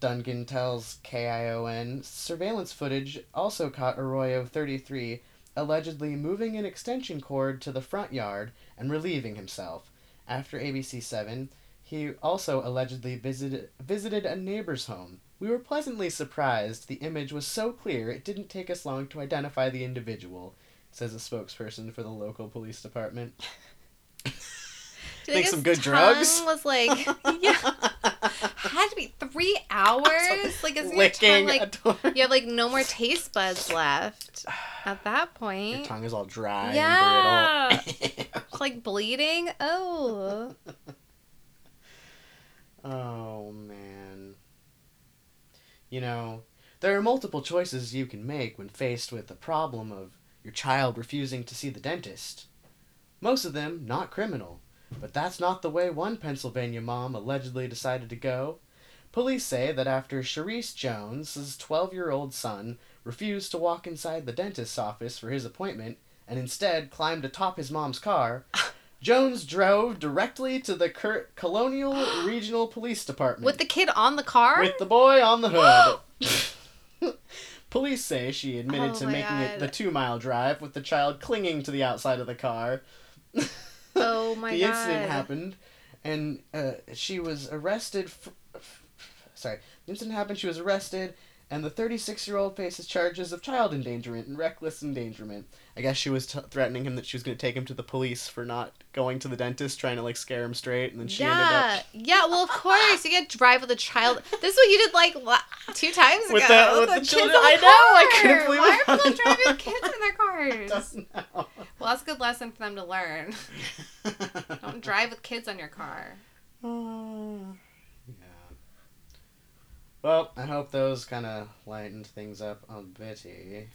Dungan tells KION. Surveillance footage also caught Arroyo, 33, allegedly moving an extension cord to the front yard and relieving himself. After ABC 7, he also allegedly visited visited a neighbor's home. We were pleasantly surprised. The image was so clear it didn't take us long to identify the individual, says a spokesperson for the local police department. Think some good drugs? Was like, yeah, had to be three hours. Like, is your tongue like you have like no more taste buds left at that point? Your tongue is all dry Yeah. and brittle. It's like bleeding. Oh, oh man. You know, there are multiple choices you can make when faced with the problem of your child refusing to see the dentist. Most of them not criminal. But that's not the way one Pennsylvania mom allegedly decided to go. Police say that after Sharice Jones' 12 year old son refused to walk inside the dentist's office for his appointment and instead climbed atop his mom's car, Jones drove directly to the Cur- Colonial Regional Police Department With the kid on the car? with the boy on the hood. Police say she admitted Oh to making it the two mile drive with the child clinging to the outside of the car. Oh my the incident happened, and uh, she was arrested. Sorry, the incident happened. She was arrested, and the 36 year old faces charges of child endangerment and reckless endangerment. I guess she was t- threatening him that she was going to take him to the police for not going to the dentist, trying to like scare him straight, and then she ended yeah, up yeah. Well, of course, you get drive with a child. This is what you did like la- two times With ago. the- with the kids children- in the I know, I couldn't believe Why it are people driving kids in their cars? doesn't know. Well, that's a good lesson for them to learn. Don't drive with kids on your car. Uh, yeah. Well, I hope those kind of lightened things up a bitty.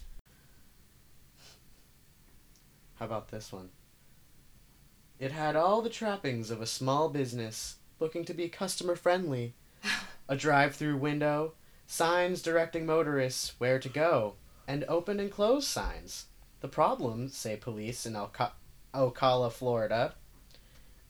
How about this one? It had all the trappings of a small business, looking to be customer friendly. A drive through window, signs directing motorists where to go, and open and close signs. The problem, say police in Alca- Ocala, Florida,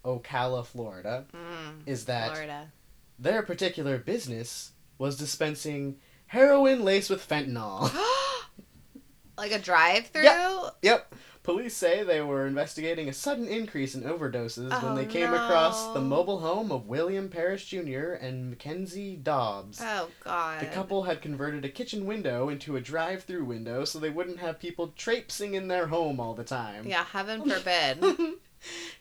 Ocala, Florida, Mm, is that Florida. their particular business was dispensing heroin laced with fentanyl. like a drive-through. yep. Police say they were investigating a sudden increase in overdoses when Oh, they came across the mobile home of William Parrish Jr. and Mackenzie Dobbs. Oh God. The couple had converted a kitchen window into a drive through window so they wouldn't have people traipsing in their home all the time. Yeah, heaven forbid.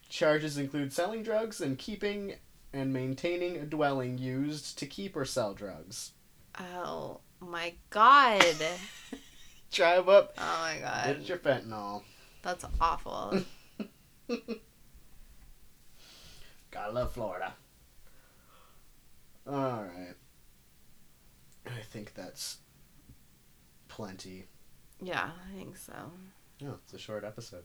Charges include selling drugs and keeping and maintaining a dwelling used to keep or sell drugs. oh my God. Drive up, Oh my god. get your fentanyl. That's awful. Gotta love Florida. Alright. I think that's plenty. yeah, I think so. Yeah, it's a short episode.